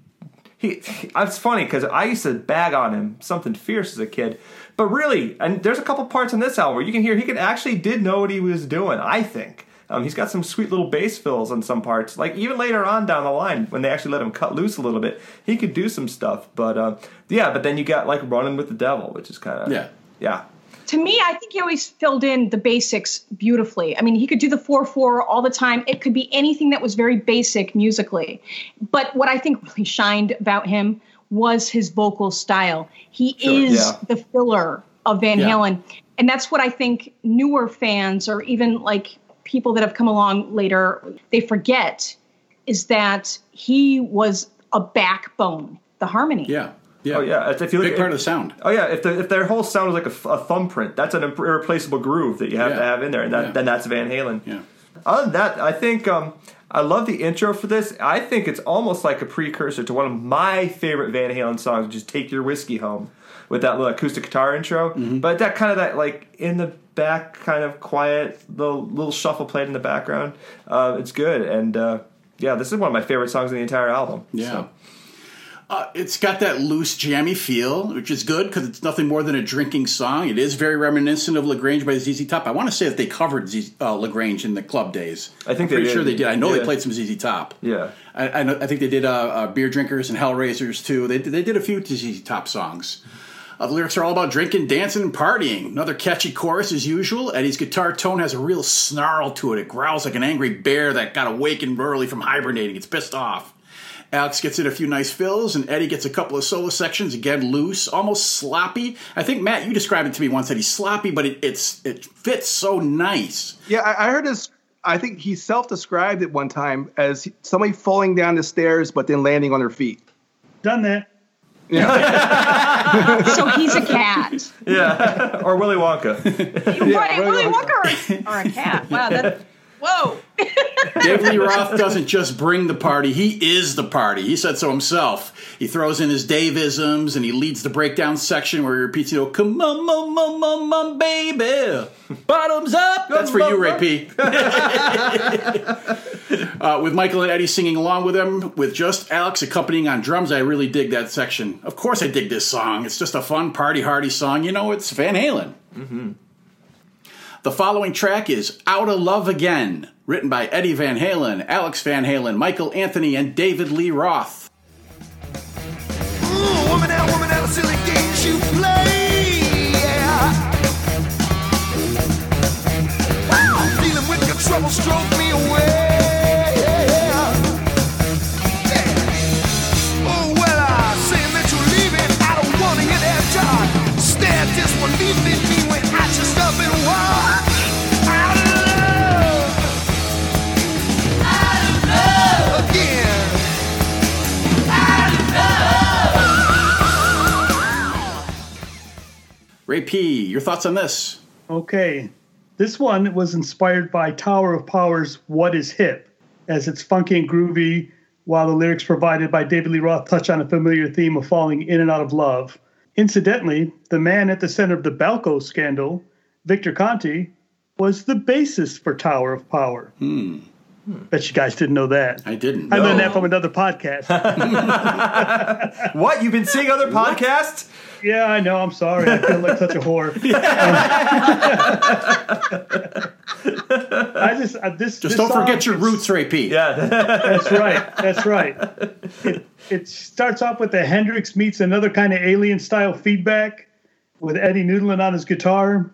he, it's funny because I used to bag on him something fierce as a kid, but really, and there's a couple parts on this album where you can hear he could actually did know what he was doing. I think um, he's got some sweet little bass fills on some parts. Like even later on down the line when they actually let him cut loose a little bit, he could do some stuff. But uh, yeah, but then you got like running with the devil, which is kind of Yeah. yeah. To me, I think he always filled in the basics beautifully. I mean, he could do the 4 4 all the time. It could be anything that was very basic musically. But what I think really shined about him was his vocal style. He is yeah. the filler of Van Yeah. Halen. And that's what I think newer fans or even like people that have come along later, they forget is that he was a backbone, the harmony. Yeah. Yeah. Oh yeah, if you look Big at- part of the sound. Oh yeah, if, the, if their whole sound is like a thumbprint, that's an irreplaceable groove that you have Yeah. to have in there, and that, Yeah. then that's Van Halen. Yeah. Other than that, I think um, I love the intro for this. I think it's almost like a precursor to one of my favorite Van Halen songs, which is "Take Your Whiskey Home," with that little acoustic guitar intro. Mm-hmm. But that kind of that like in the back, kind of quiet, little little shuffle played in the background. Uh, it's good, and uh, yeah, this is one of my favorite songs in the entire album. Yeah. So, Uh, it's got that loose, jammy feel, which is good because it's nothing more than a drinking song. It is very reminiscent of La Grange by ZZ Top. I want to say that they covered Z, uh, La Grange in the club days. I think I'm pretty did. sure they did. I know Yeah. they played some ZZ Top. yeah. I, I, know, I think they did uh, uh, Beer Drinkers and Hellraisers too. They, they did a few ZZ Top songs. Uh, the lyrics are all about drinking, dancing, and partying. Another catchy chorus as usual. Eddie's guitar tone has a real snarl to it. It growls like an angry bear that got awakened early from hibernating. It's pissed off. Alex gets in a few nice fills, and Eddie gets a couple of solo sections, again loose, almost sloppy. I think Matt, you described it to me once that he's sloppy, but it, it's it fits so nice. Yeah, I, I heard this. I think he self-described it one time as somebody falling down the stairs, but then landing on their feet. Done that. Yeah. So he's a cat. Yeah, or Willy Wonka. right, Willy Willy Wonka or, or a cat. Wow, that. Whoa. Dave Lee Roth doesn't just bring the party, he is the party. He said so himself. He throws in his Davisms and he leads the breakdown section where he repeats, you know, come on, mom, mom, mom, mom, baby. Bottoms up. That's for you, Ray P. uh, with Michael and Eddie singing along with him, with just Alex accompanying on drums, I really dig that section. Of course, I dig this song. It's just a fun, party hardy song. You know, it's Van Halen. The following track is Out of Love Again, written by Eddie Van Halen, Alex Van Halen, Michael Anthony, and David Lee Roth. Ooh, woman, woman, silly you play. Yeah. Dealing with your troubles drove me away. Ray P, your thoughts on this? Okay. This one was inspired by Tower of Power's What is Hip, as it's funky and groovy, while the lyrics provided by David Lee Roth touch on a familiar theme of falling in and out of love. Incidentally, the man at the center of the Balco scandal, Victor Conte, was the bassist for Tower of Power. Hmm. Bet you guys didn't know that. I didn't. I know. learned that from another podcast. What? You've been seeing other podcasts? yeah, I know. I'm sorry. I feel like such a whore. I just uh, this Just this don't song, forget your roots, Ray P. Yeah. That's right. That's right. It, it starts off with the Hendrix meets another kind of alien style feedback with Eddie noodling on his guitar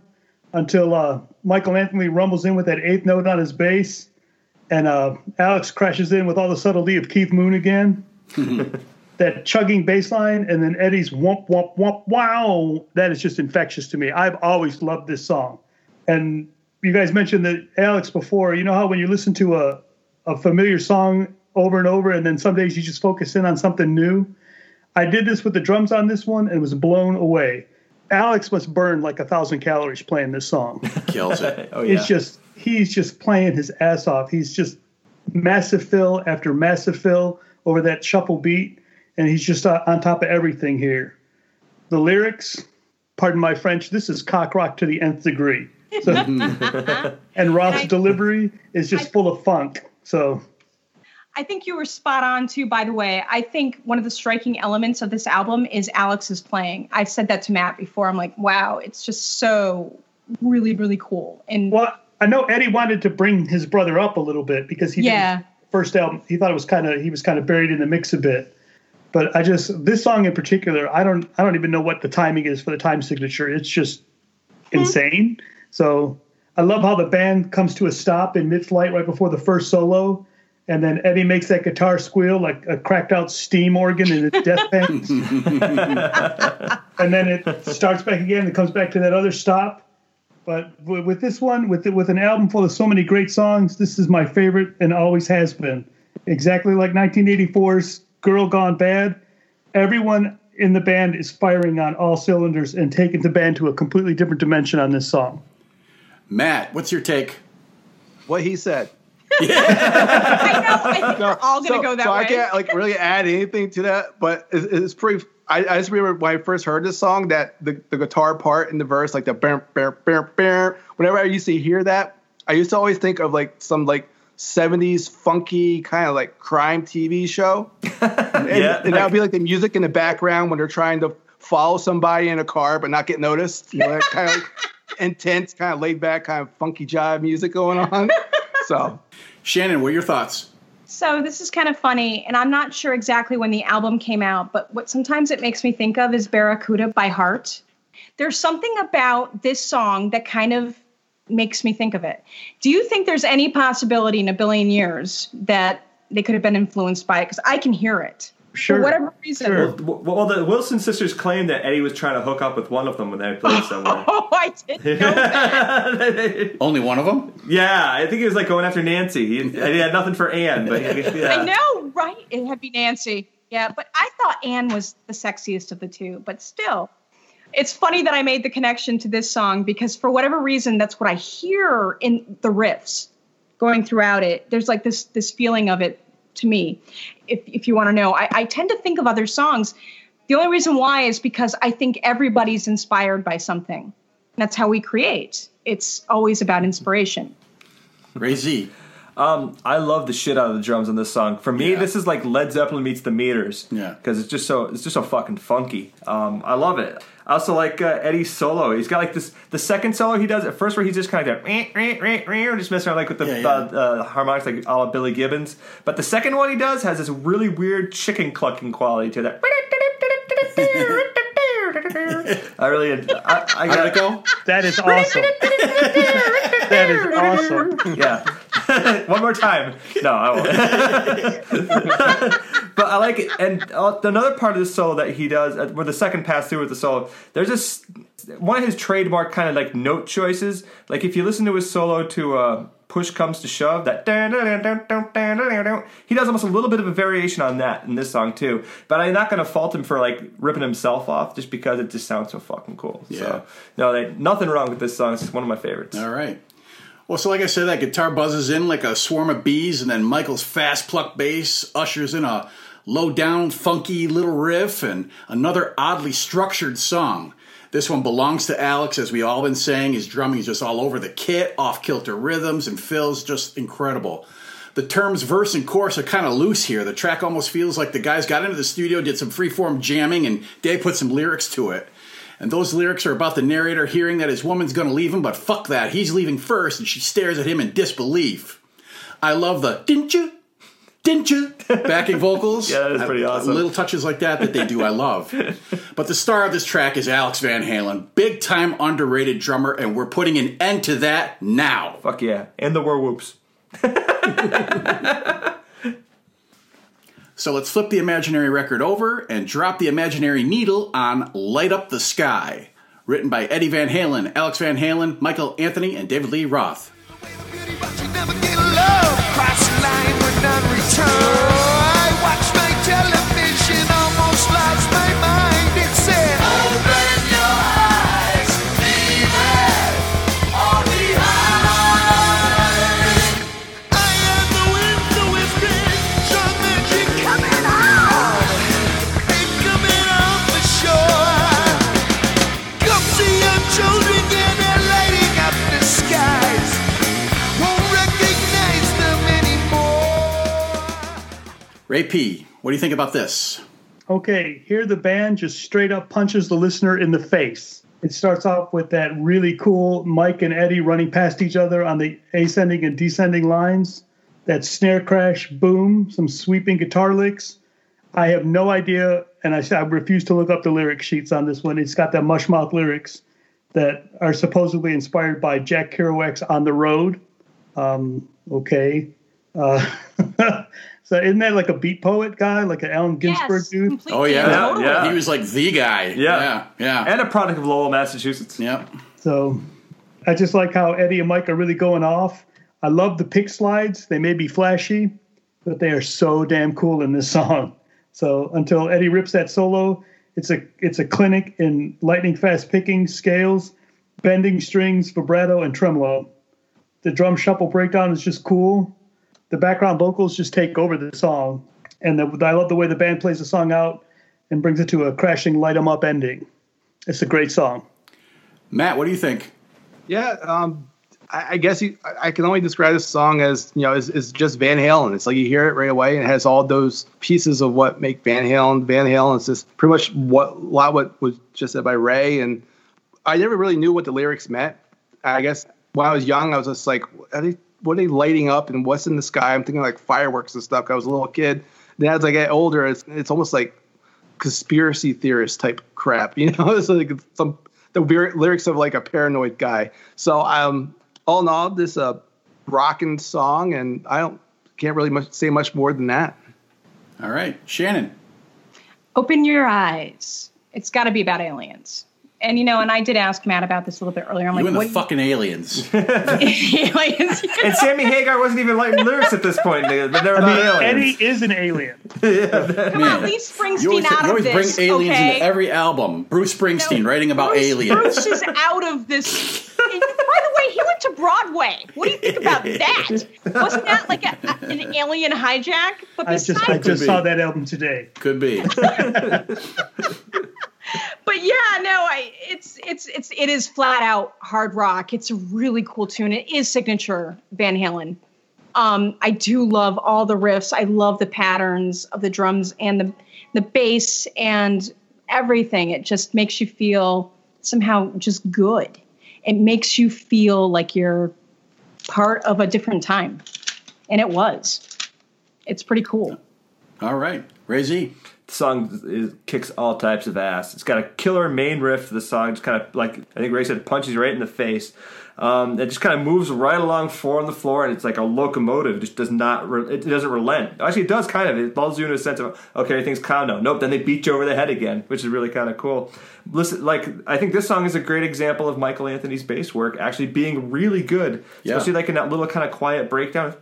until uh, Michael Anthony rumbles in with that eighth note on his bass, and uh, Alex crashes in with all the subtlety of Keith Moon again. that chugging bass line, and then Eddie's wump wump wump wow. That is just infectious to me. I've always loved this song, and you guys mentioned that Alex before. You know how when you listen to a a familiar song over and over, and then some days you just focus in on something new. I did this with the drums on this one and was blown away. Alex must burn like a thousand calories playing this song. Kills it. Oh, yeah. It's just he's just playing his ass off. He's just massive fill after massive fill over that shuffle beat, and he's just uh, on top of everything here. The lyrics, pardon my French, this is cock rock to the nth degree. So, and Roth's I- delivery is just full of funk. So I think you were spot on too, by the way. I think one of the striking elements of this album is Alex's playing. I've said that to Matt before. I'm like, wow, it's just so really, really cool. And Well, I know Eddie wanted to bring his brother up a little bit because he Yeah. first album. He thought it was kind of he was kind of buried in the mix a bit. But I just this song in particular, I don't I don't even know what the timing is for the time signature. It's just hmm. insane. So I love how the band comes to a stop in mid-flight right before the first solo, and then Eddie makes that guitar squeal like a cracked out steam organ in its death pangs. and then it starts back again and comes back to that other stop. But with this one, with with an album full of so many great songs, this is my favorite and always has been. Exactly like 1984's "Girl Gone Bad," everyone in the band is firing on all cylinders and taking the band to a completely different dimension on this song. Matt, what's your take? What he said. I know, I think we're all going to so, go that so way. I can't like really add anything to that, but it's, it's pretty. I, I just remember when I first heard this song that the, the guitar part in the verse, like the bam, bam, bam, bam. Whenever I used to hear that, I used to always think of like some like '70s funky kind of like crime TV show. And, Yeah, and that like- would be like the music in the background when they're trying to follow somebody in a car but not get noticed. You know, that kind of like intense, kind of laid back, kind of funky jive music going on. So Shannon, what are your thoughts? So this is kind of funny, and I'm not sure exactly when the album came out, but what sometimes it makes me think of is Barracuda by Heart. There's something about this song that kind of makes me think of it. Do you think there's any possibility in a billion years that they could have been influenced by it? Because I can hear it. Sure. For whatever reason. Sure. Well, well, the Wilson sisters claimed that Eddie was trying to hook up with one of them when they played somewhere. Oh, I didn't know that. Only one of them? yeah, I think he was like going after Nancy. He, he had nothing for Anne, but yeah. I know, right? It had to be Nancy. Yeah, but I thought Anne was the sexiest of the two, but still. It's funny that I made the connection to this song because for whatever reason, that's what I hear in the riffs. going throughout it. There's like this this feeling of it to me. If if you want to know, I, I tend to think of other songs. The only reason why is because I think everybody's inspired by something. That's how we create. It's always about inspiration. Ray Z. Um, I love the shit out of the drums on this song. For me, Yeah. this is like Led Zeppelin meets the Meters. Yeah. because it's just so it's just so fucking funky. Um, I love it. I also like uh, Eddie's solo. He's got like this the second solo he does at first where he's just kind of like, "Eh, eh, eh, eh," just messing around like with the Yeah, yeah. Uh, uh, harmonics like a la Billy Gibbons. But the second one he does has this really weird chicken clucking quality to that. I really, I, I gotta go? That is awesome. that is awesome. Yeah. One more time. No, I won't. But I like it. And uh, another part of the solo that he does, uh, where the second pass through with the solo, there's this one of his trademark kind of like note choices. Like if you listen to his solo to uh, "Push Comes to Shove," that he does almost a little bit of a variation on that in this song too. But I'm not going to fault him for like ripping himself off just because it just sounds so fucking cool. Yeah. So no, they, nothing wrong with this song. It's one of my favorites. All right. Well, so like I said, that guitar buzzes in like a swarm of bees, and then Michael's fast pluck bass ushers in a low down, funky little riff and another oddly structured song. This one belongs to Alex, as we all been saying. His drumming is just all over the kit, off kilter rhythms, and fills just incredible. The terms verse and chorus are kind of loose here. The track almost feels like the guys got into the studio, did some freeform jamming, and Dave put some lyrics to it. And those lyrics are about the narrator hearing that his woman's to leave him, but fuck that, he's leaving first, and she stares at him in disbelief. I love the didn't you? Didn't you? Backing vocals. Yeah, that is pretty I- awesome. Little touches like that that they do, I love. But the star of this track is Alex Van Halen, big time underrated drummer, and we're putting an end to that now. Fuck yeah. And the whoops So let's flip the imaginary record over and drop the imaginary needle on Light Up the Sky. Written by Eddie Van Halen, Alex Van Halen, Michael Anthony, and David Lee Roth. But Ray P., what do you think about this? Okay, here the band just straight up punches the listener in the face. It starts off with that really cool Mike and Eddie running past each other on the ascending and descending lines. That snare crash, boom, some sweeping guitar licks. I have no idea, and I, I refuse to look up the lyric sheets on this one. It's got that mushmouth lyrics that are supposedly inspired by Jack Kerouac's On the Road. Um, okay. Uh, so isn't that like a beat poet guy, like an Allen Ginsberg yes, dude? completely. Oh, yeah. totally. Yeah. He was like the guy. Yeah. Yeah. Yeah. And a product of Lowell, Massachusetts. Yep. So I just like how Eddie and Mike are really going off. I love the pick slides. They may be flashy, but they are so damn cool in this song. So until Eddie rips that solo, it's a it's a clinic in lightning fast picking, scales, bending strings, vibrato, and tremolo. The drum shuffle breakdown is just cool. The background vocals just take over the song, and the, I love the way the band plays the song out and brings it to a crashing light 'em up ending. It's a great song. Matt, what do you think? Yeah, um, I, I guess you, I I can only describe this song as you know is, is just Van Halen. It's like you hear it right away, and it has all those pieces of what make Van Halen Van Halen. It's just pretty much what a lot what was just said by Ray, and I never really knew what the lyrics meant. I guess when I was young, I was just like, are they, what are they lighting up, and what's in the sky? I'm thinking like fireworks and stuff. I was a little kid. Then as I get older, it's it's almost like conspiracy theorist type crap. You know, it's like some the lyrics of like a paranoid guy. So um, all in all, this uh rocking song, and I don't can't really much say much more than that. All right. Shannon. Open your eyes. It's got to be about aliens. And you know, and I did ask Matt about this a little bit earlier. I'm You like, and the what fucking aliens. aliens? And Sammy Hagar wasn't even writing lyrics at this point. They, they're I about mean, aliens. Eddie is an alien. Yeah, Come on, leave Springsteen You always, out you of always this. bring aliens okay? into every album. Bruce Springsteen No, writing about Bruce, aliens. Bruce is out of this. By the way, he went to Broadway. What do you think about that? Wasn't that like a, a- an alien hijack? But I just I just be. saw that album today. Could be. but yeah, no, I it's it's it's it is flat out hard rock. It's a really cool tune. It is signature Van Halen. Um, I do love all the riffs. I love the patterns of the drums and the the bass and everything. It just makes you feel somehow just good. It makes you feel like you're part of a different time, and it was. It's pretty cool. All right. Ray Z. The song is, kicks all types of ass. It's got a killer main riff. The song just kind of like I think Ray said, punches right in the face. Um, it just kind of moves right along four on the floor, and it's like a locomotive. It just does not. Re- it doesn't relent. Actually, it does kind of. It lulls you in a sense of okay, everything's calm now. Nope. Then they beat you over the head again, which is really kind of cool. Listen, like I think this song is a great example of Michael Anthony's bass work actually being really good, Yeah. especially like in that little kind of quiet breakdown.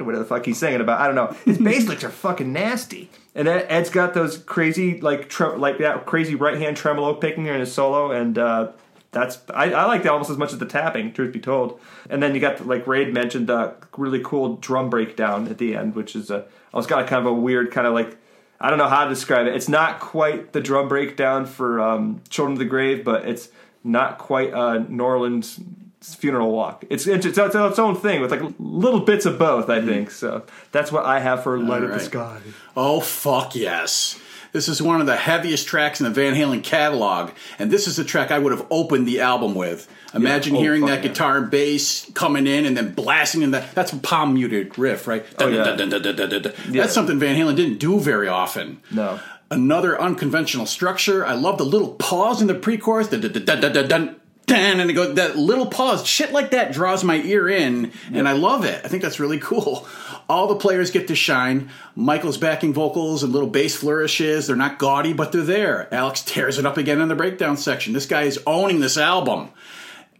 Whatever the fuck he's singing about. I don't know. His bass licks are fucking nasty. And Ed, Ed's got those crazy, like, tre- like that crazy right hand tremolo picking in his solo, and uh, that's I, I like that almost as much as the tapping. Truth be told. And then you got like Raid mentioned the really cool drum breakdown at the end, which is a it's got a kind of a weird kind of like. I don't know how to describe it. It's not quite the drum breakdown for um, Children of the Grave, but it's not quite uh, New Orleans funeral walk. It's it's, it's its own thing with like little bits of both. I think so. That's what I have for Light of the. Sky. Oh, fuck yes. This is one of the heaviest tracks in the Van Halen catalog, and this is the track I would have opened the album with. Imagine Oh, hearing that yeah. guitar and bass coming in and then blasting in that. That's a palm muted riff, right? Oh, yeah. Dun, dun, dun. Yeah. That's something Van Halen didn't do very often. No. Another unconventional structure. I love the little pause in the pre-chorus. Dun, dun, dun, dun, dun, dun, dun, dun, and it goes that little pause. Shit like that draws my ear in, and I love it. I think that's really cool. All the players get to shine. Michael's backing vocals and little bass flourishes. They're not gaudy, but they're there. Alex tears it up again in the breakdown section. This guy is owning this album.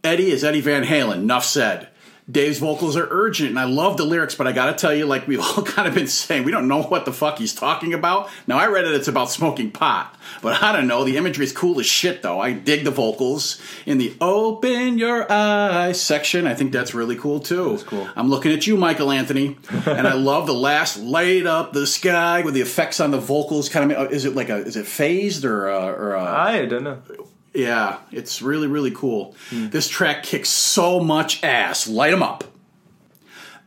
Eddie is Eddie Van Halen. Enough said. Dave's vocals are urgent, and I love the lyrics, but I gotta tell you, like we've all kind of been saying, we don't know what the fuck he's talking about. Now, I read it, it's about smoking pot, but I don't know. The imagery is cool as shit, though. I dig the vocals in the open your eyes section. I think that's really cool, too. That's cool. I'm looking at you, Michael Anthony, and I love the last light up the sky with the effects on the vocals. Kind of, is it like a, is it phased or, uh, or, uh, I don't know. Yeah, it's really, really cool. Hmm. This track kicks so much ass. Light 'em up.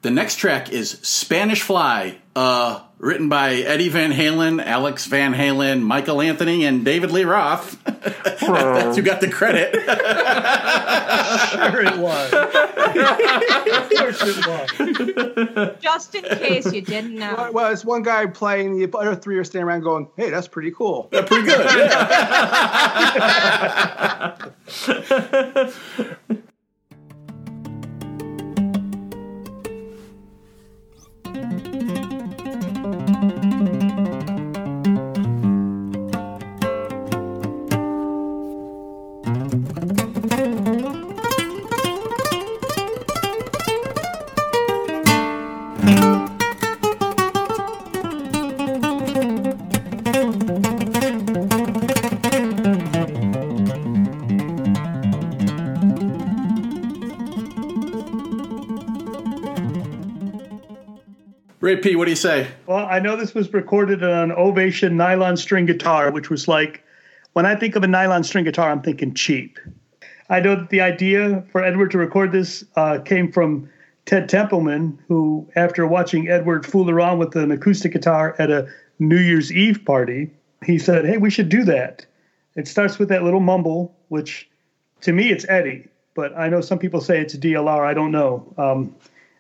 The next track is Spanish Fly, uh, written by Eddie Van Halen, Alex Van Halen, Michael Anthony, and David Lee Roth. That's who got the credit. Sure it was. of course it was. Just in case you didn't know. Well, it's one guy playing, the other three are standing around going, "Hey, that's pretty cool." They're pretty good. yeah. What do you say? Well, I know this was recorded on an Ovation nylon string guitar, which was like, when I think of a nylon string guitar, I'm thinking cheap. I know that the idea for Edward to record this uh, came from Ted Templeman, who, after watching Edward fool around with an acoustic guitar at a New Year's Eve party, he said, Hey, we should do that. It starts with that little mumble, which to me it's Eddie, but I know some people say it's DLR. I don't know. Um,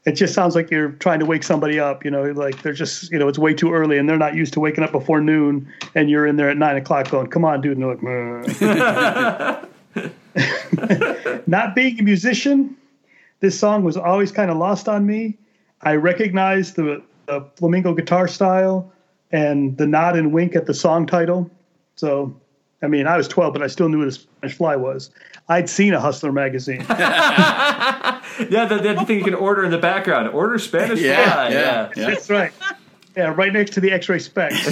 it just sounds like you're trying to wake somebody up. You know, like they're just, you know, it's way too early and they're not used to waking up before noon, and you're in there at nine o'clock going, "Come on, dude!" And they're like, not being a musician, this song was always kind of lost on me. I recognized the, the flamenco guitar style and the nod and wink at the song title. So, I mean, I was 12, but I still knew what a Spanish Fly was. I'd seen a Hustler magazine. Yeah, the, the thing you can order in the background. Order Spanish Yeah, fly. yeah, Yeah. yeah. That's right. Yeah, right next to the X-ray specs. I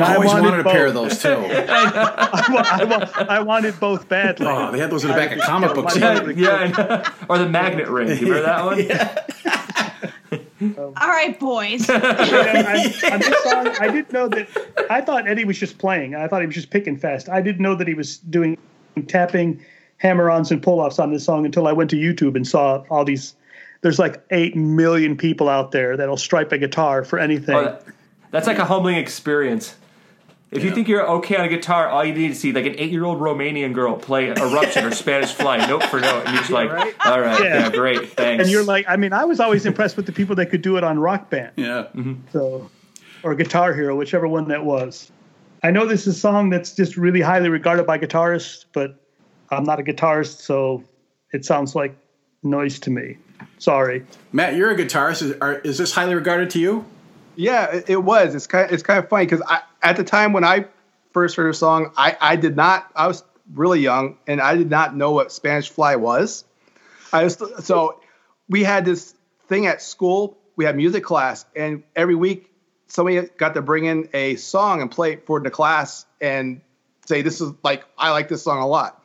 I always wanted wanted a pair of those too. I, wa- I, wa- I wanted both badly. Oh, they had those in the back of comic books. Yeah, yeah, or the magnet ring. You remember that one? All right, boys. And I, on this song, I didn't know that. I thought Eddie was just playing. I thought he was just picking fast. I didn't know that he was doing tapping, hammer-ons, and pull-offs on this song until I went to YouTube and saw all these. There's like eight million people out there that'll stripe a guitar for anything. Oh, that- that's like a humbling experience. If you think you're okay on a guitar, all you need to see like an eight-year-old Romanian girl play Eruption or Spanish Fly note for note, and you're just like, right? all right, yeah, Yeah. great, thanks. and you're like, I mean, I was always impressed with the people that could do it on Rock Band. Yeah. Mm-hmm. so or Guitar Hero, whichever one that was. I know this is a song that's just really highly regarded by guitarists, but I'm not a guitarist, so it sounds like noise to me. Sorry. Matt, you're a guitarist. Is, are, is this highly regarded to you? Yeah, it, it was. It's kind. it's kind of funny because at the time when I first heard the song, I I did not. I was really young and I did not know what Spanish Fly was. I was so we had this thing at school. We had music class, and every week somebody got to bring in a song and play it for the class and say, "This is like I like this song a lot."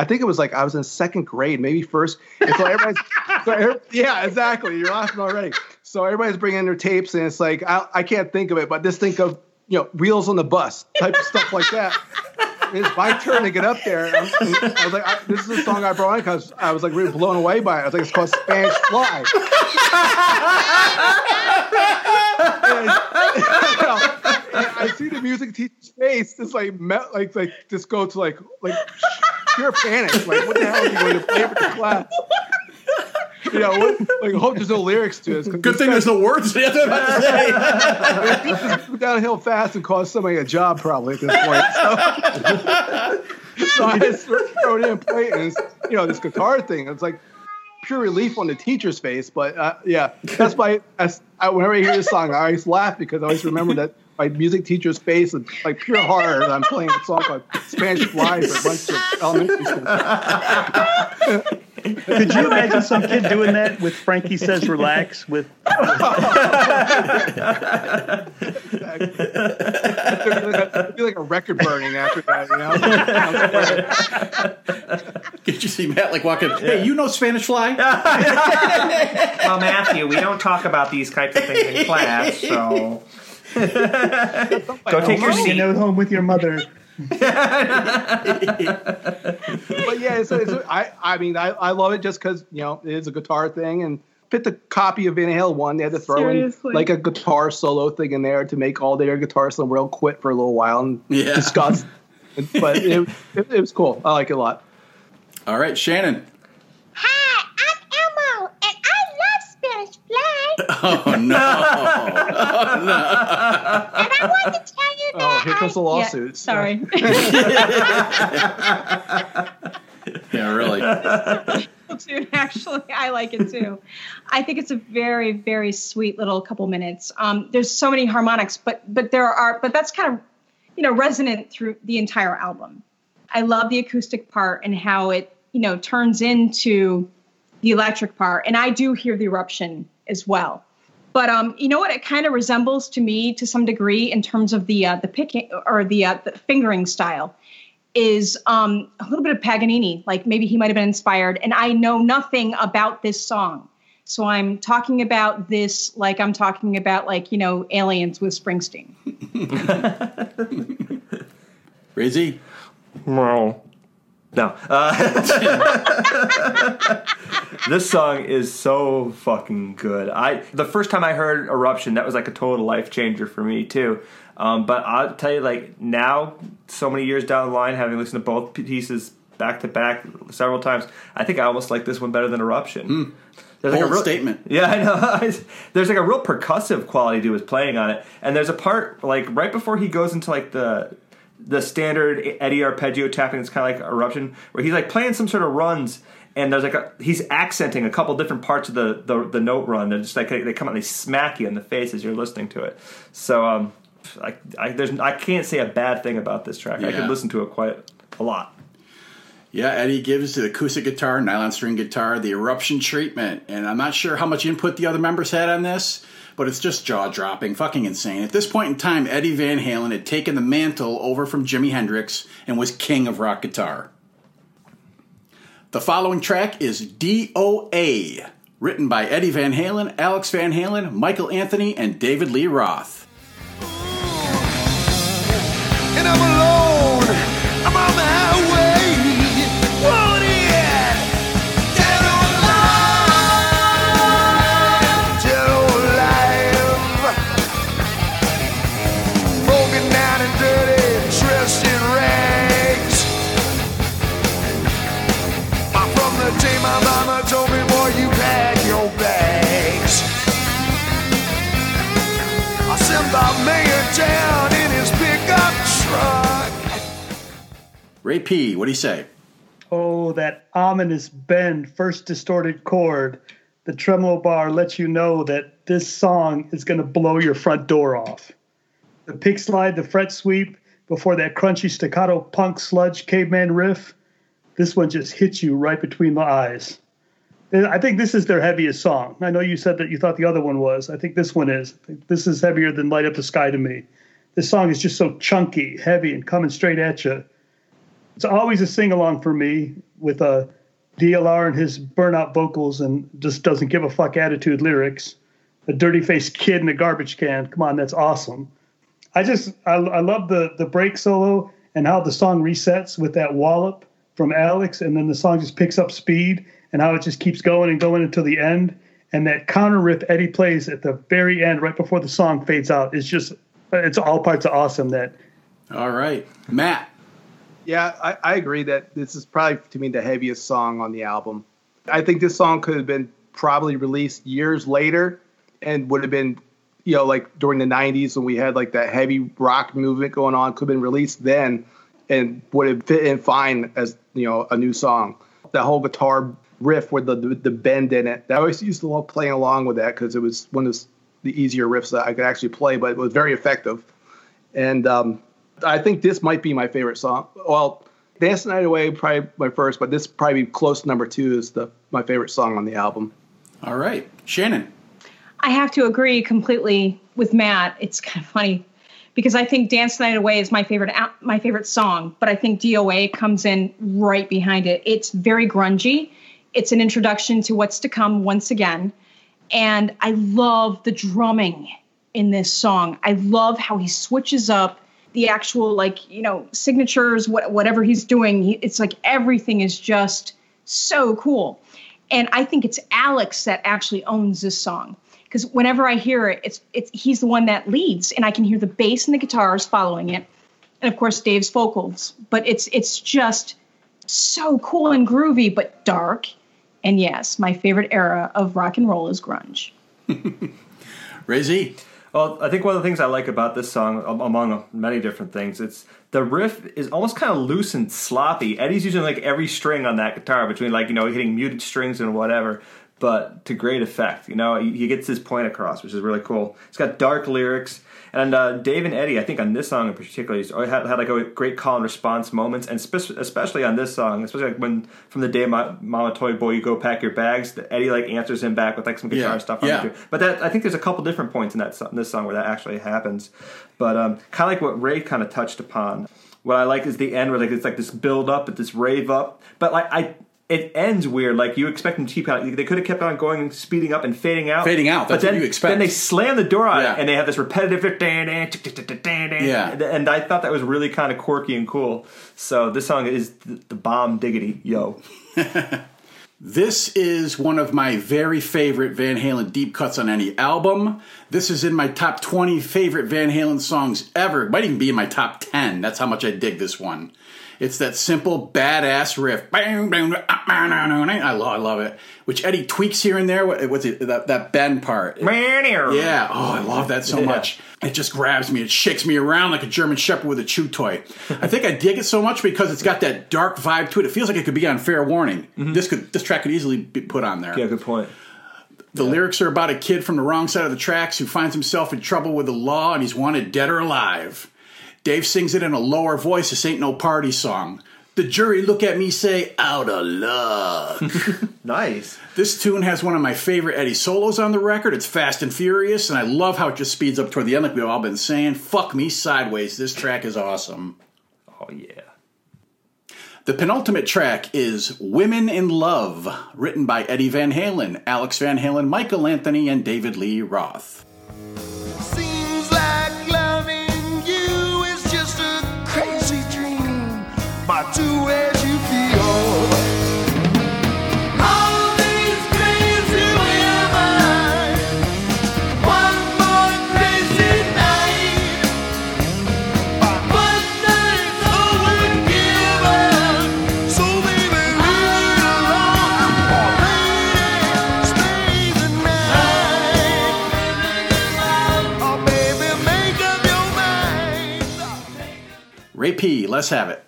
I think it was like I was in second grade, maybe first. And so everybody's, so every- yeah, exactly. You're laughing already. So everybody's bringing their tapes, and it's like I, I can't think of it, but just think of you know wheels on the bus type of stuff like that. It's my turn to get up there. I'm- I was like, I, this is a song I brought in because I was like really blown away by it. I was like, it's called Spanish Fly. And, you know, and I see the music teacher's face just like melt, like like just go to like like pure panic. Like, what the hell are you going to play for the class? You know, what, like, hope there's no lyrics to this. Good this thing guy- there's no words. That's what I'm about to say. downhill fast and cost somebody a job probably at this point. So, so I just throw it in play and you know this guitar thing. It's like pure relief on the teacher's face. But uh, yeah, that's why I, whenever I hear this song, I always laugh because I always remember that my music teacher's face is like pure horror. that I'm playing a song called Spanish Fly for a bunch of elementary school. Could you imagine some kid doing that with Frankie Says Relax with It'd be like a record burning after that, you know. Did you see Matt like walking? Hey, you know Spanish Fly? well, Matthew, we don't talk about these types of things in class, so go take your you seat. know home with your mother? but yeah, it's, it's, I I mean I, I love it just because you know it is a guitar thing and picked the copy of Van Halen one. They had to throw Seriously? in like a guitar solo thing in there to make all their guitarists in the world quit for a little while and Yeah. discuss. but it, it, it was cool. I like it a lot. All right, Shannon. Hi, I'm Elmo, and I love Spanish Fly. Oh no! And I want to tell you Oh, that here comes the I, Yeah, sorry. yeah, really. too. Actually, I like it too. I think it's a very, very sweet little couple minutes. Um, there's so many harmonics, but but there are, but that's kind of, you know, resonant through the entire album. I love the acoustic part and how it, you know, turns into the electric part, and I do hear the eruption as well. But um, you know what? It kind of resembles to me to some degree in terms of the uh, the picking or the uh, the fingering style is um, a little bit of Paganini. Like maybe he might have been inspired. And I know nothing about this song. So I'm talking about this like I'm talking about like, you know, aliens with Springsteen. Crazy. No. No. Uh, this song is so fucking good. I the first time I heard Eruption, that was like a total life changer for me too. Um, but I'll tell you, like now, so many years down the line, having listened to both pieces back to back several times, I think I almost like this one better than Eruption. There's Bold like a real, statement. Yeah, I know. there's like a real percussive quality to his playing on it, and there's a part like right before he goes into like the the standard Eddie arpeggio tapping. It's kind of like eruption, where he's like playing some sort of runs, and there's like a he's accenting a couple different parts of the the, the note run. They're just like they come out, and they smack you in the face as you're listening to it. So um, I, I there's I can't say a bad thing about this track. I Yeah. could listen to it quite a lot. Yeah, Eddie gives the acoustic guitar, nylon string guitar, the eruption treatment, and I'm not sure how much input the other members had on this, but it's just jaw dropping, fucking insane. At this point in time, Eddie Van Halen had taken the mantle over from Jimi Hendrix and was king of rock guitar. The following track is DOA, written by Eddie Van Halen, Alex Van Halen, Michael Anthony, and David Lee Roth. and I'm alone. I'm on the highway. Ray P, what do you say? Oh, that ominous bend, first distorted chord. The tremolo bar lets you know that this song is going to blow your front door off. The pick slide, the fret sweep, before that crunchy staccato punk sludge caveman riff, this one just hits you right between the eyes. I think this is their heaviest song. I know you said that you thought the other one was. I think this one is. This is heavier than Light Up the Sky to me. This song is just so chunky, heavy, and coming straight at you it's always a sing along for me with uh, a DLR and his burnout vocals and just doesn't give a fuck attitude lyrics. A dirty faced kid in a garbage can. Come on, that's awesome. I just I, I love the the break solo and how the song resets with that wallop from Alex, and then the song just picks up speed and how it just keeps going and going until the end. And that counter riff Eddie plays at the very end, right before the song fades out, is just it's all parts of awesome. That All right, Matt. Yeah, I, I agree that this is probably to me the heaviest song on the album. I think this song could have been probably released years later and would have been, you know, like during the 90s when we had like that heavy rock movement going on, could have been released then and would have fit in fine as, you know, a new song. That whole guitar riff with the, the, the bend in it, I always used to love playing along with that because it was one of the easier riffs that I could actually play, but it was very effective. And um, I think this might be my favorite song. Well, Dance the Night Away probably my first, but this probably be close to number two is the my favorite song on the album. All right, Shannon. I have to agree completely with Matt. It's kind of funny because I think "Dance the Night Away" is my favorite my favorite song, but I think DOA comes in right behind it. It's very grungy. It's an introduction to what's to come once again, and I love the drumming in this song. I love how he switches up the actual like you know signatures, what, whatever he's doing. It's like everything is just so cool. And I think it's Alex that actually owns this song because whenever I hear it, it's it's he's the one that leads, and I can hear the bass and the guitars following it, and of course Dave's vocals. But it's it's just so cool and groovy, but dark. And yes, my favorite era of rock and roll is grunge. Z. Well, I think one of the things I like about this song, among many different things, it's the riff is almost kind of loose and sloppy. Eddie's using like every string on that guitar between like you know hitting muted strings and whatever, but to great effect. You know, he, gets his point across, which is really cool. It's got dark lyrics, and uh, Dave and Eddie, I think on this song in particular, had, had like a great call and response moments, and spe- especially on this song, especially like when from the day Ma- Mama Toy Boy, you go pack your bags. Eddie like answers him back with like some guitar Yeah, stuff on yeah. it. But that I think there's a couple different points in that in this song where that actually happens. But um, kind of like what Ray kind of touched upon. What I like is the end where like it's like this build up, but this rave up. But like I. It ends weird. Like you expect them to keep on. They could have kept on going, speeding up and fading out. Fading out, that's but then, what you expect. Then they slam the door on Yeah. it, and they have this repetitive. Yeah. And I thought that was really kind of quirky and cool. So this song is the, the bomb diggity yo. This is one of my very favorite Van Halen deep cuts on any album. This is in my top 20 favorite Van Halen songs ever. It might even be in my top 10. That's how much I dig this one. It's that simple, badass riff. Ah. I love, I love it. Which Eddie tweaks here and there. What- What's it? That, that bend part. Yeah. Oh, I love that so Yeah. much. It just grabs me. It shakes me around like a German Shepherd with a chew toy. I think I dig it so much because it's got that dark vibe to it. It feels like it could be on Fair Warning. This could this track could easily be put on there. Yeah, good point. The lyrics are about a kid from the wrong side of the tracks who finds himself in trouble with the law and he's wanted dead or alive. Dave sings it in a lower voice. This ain't no party song. The jury look at me say, out of luck. Nice. this tune has one of my favorite Eddie solos on the record. It's fast and furious, and I love how it just speeds up toward the end, like we've all been saying. Fuck me sideways. This track is awesome. Oh yeah. The penultimate track is Women in Love, written by Eddie Van Halen, Alex Van Halen, Michael Anthony, and David Lee Roth. Ray P, let's have it.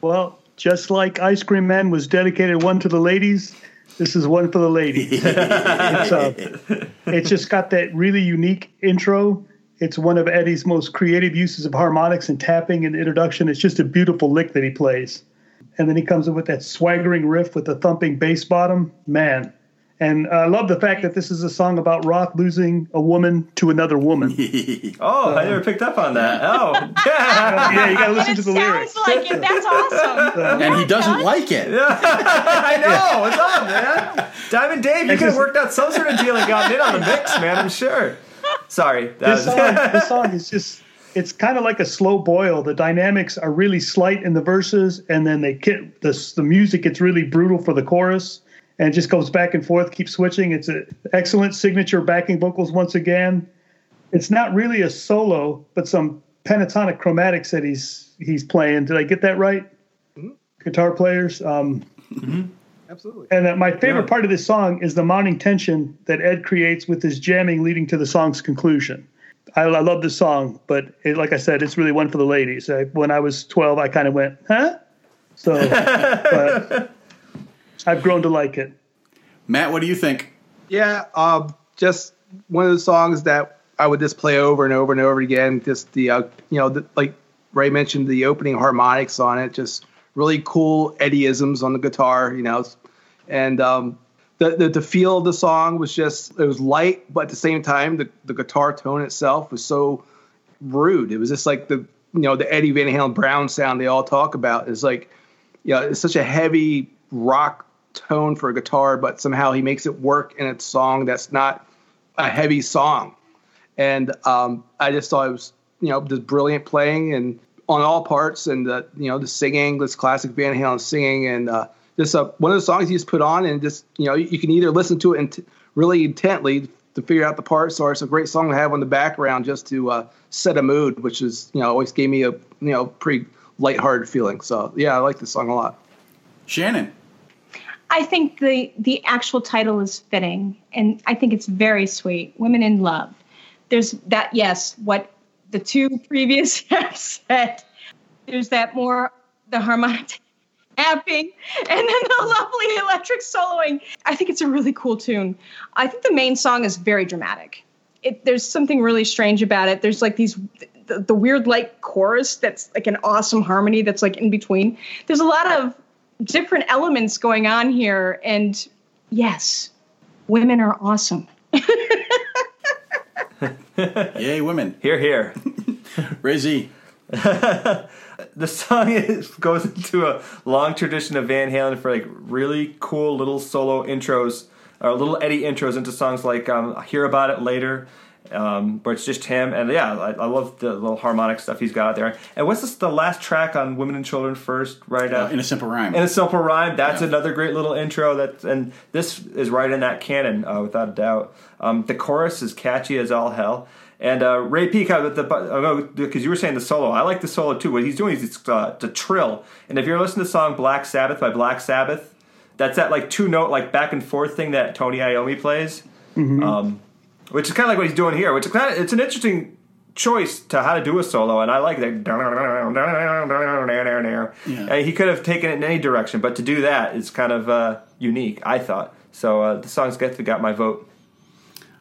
Well, just like Ice Cream Man was dedicated one to the ladies, this is one for the ladies. it's, uh, it's just got that really unique intro. It's one of Eddie's most creative uses of harmonics and tapping in the introduction. It's just a beautiful lick that he plays. And then he comes in with that swaggering riff with the thumping bass bottom. Man. And I love the fact that this is a song about Roth losing a woman to another woman. Oh, I never picked up on that. Oh, yeah, yeah you got to listen And to it the sounds lyrics. like it. That's awesome. And he doesn't like it. I know. What's up, man? Diamond Dave, you It's could have worked out some sort of deal and gotten in on the mix, man. I'm sure. Sorry. That this was, song, this song is just it's kind of like a slow boil the dynamics are really slight in the verses and then they get the, the music gets really brutal for the chorus and just goes back and forth keeps switching it's an excellent signature backing vocals once again it's not really a solo but some pentatonic chromatics that he's he's playing did i get that right guitar players um, Absolutely. and uh, my favorite Yeah. part of this song is the mounting tension that Ed creates with his jamming leading to the song's conclusion. I, I love this song, but it, like I said, it's really one for the ladies. I, when I was 12, I kind of went, huh? So, but I've grown to like it. Matt, what do you think? Yeah, um, just one of the songs that I would just play over and over and over again. Just the, uh, you know, the, like Ray mentioned, the opening harmonics on it, just really cool Eddieisms on the guitar, you know, and um, the, the the feel of the song was just it was light, but at the same time, the the guitar tone itself was so rude. It was just like the you know the Eddie Van Halen Brown sound they all talk about. It's like you know, it's such a heavy rock tone for a guitar, but somehow he makes it work in a song that's not a heavy song. And um, I just thought it was, you know, just brilliant playing and on all parts, and the, you know, the singing, this classic Van Halen singing, and uh, just uh, one of the songs you just put on, and just you know, you can either listen to it int- really intently to figure out the parts, or it's a great song to have on the background just to uh, set a mood, which is you know always gave me a you know pretty lighthearted feeling. So yeah, I like this song a lot. Shannon. I think the the actual title is fitting, and I think it's very sweet. Women in love. There's that. Yes, what the two previous have said. There's that more the harmonic tapping, and then the lovely electric soloing. I think it's a really cool tune. I think the main song is very dramatic. It, there's something really strange about it. There's like these the, the weird like chorus that's like an awesome harmony that's like in between. There's a lot of different elements going on here and yes women are awesome Yay, women. Here, here. Ray Z. the song is, goes into a long tradition of Van Halen for like really cool little solo intros or little Eddie intros into songs like um, "Hear About It Later," um, where it's just him. And yeah, I, I love the little harmonic stuff he's got out there. And what's this? The last track on "Women and Children" first, right? Uh, in a simple rhyme. in a simple rhyme. That's Yeah. another great little intro. That and this is right in that canon, uh, without a doubt. Um, the chorus is catchy as all hell. And uh, Ray Peacock, the because you were saying the solo, I like the solo too. What he's doing is it's uh, the trill. And if you're listening to the song "Black Sabbath" by Black Sabbath, that's that like two note like back and forth thing that Tony Iommi plays, um, which is kind of like what he's doing here. Which is kind of it's an interesting choice to how to do a solo, and I like that. Yeah. And he could have taken it in any direction, but to do that is kind of uh, unique, I thought. So uh, the song's got got my vote.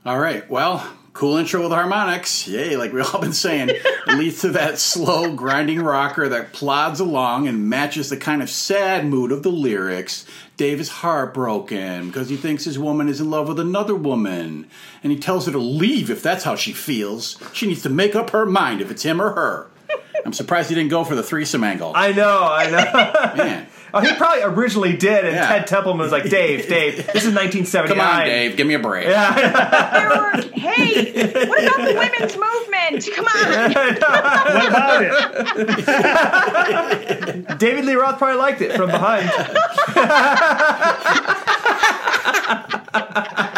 All right. Well, Cool intro with harmonics. Yay, like we've all been saying. Leads to that slow, grinding rocker that plods along and matches the kind of sad mood of the lyrics. Dave is heartbroken because he thinks his woman is in love with another woman. And he tells her to leave if that's how she feels. She needs to make up her mind if it's him or her. I'm surprised he didn't go for the threesome angle. I know, I know. Man. Oh, he probably originally did, and Yeah. Ted Templeman was like, "Dave, Dave, this is 1979." Come on, Dave, give me a break. There were, hey, what about the women's movement? Come on. What about it? David Lee Roth probably liked it from behind.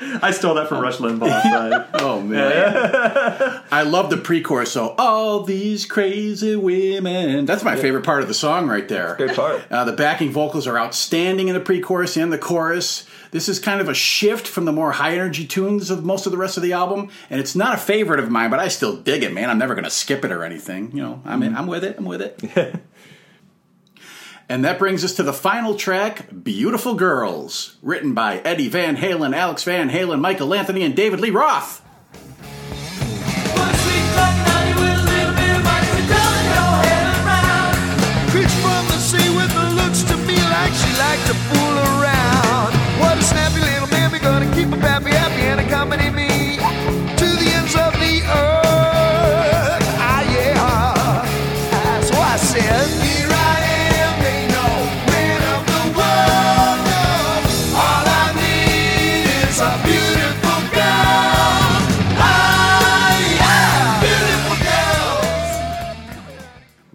I stole that from Rush Limbaugh. so- Oh man, I love the pre-chorus. So all these crazy women. That's my favorite part of the song right there. Great part. Uh, the backing vocals are outstanding in the pre-chorus and the chorus. This is kind of a shift from the more high-energy tunes of most of the rest of the album, and it's not a favorite of mine, but I still dig it, man. I'm never going to skip it or anything. You know, I'm in, I'm with it. I'm with it. And that brings us to the final track, Beautiful Girls, written by Eddie Van Halen, Alex Van Halen, Michael Anthony, and David Lee Roth. From the sea with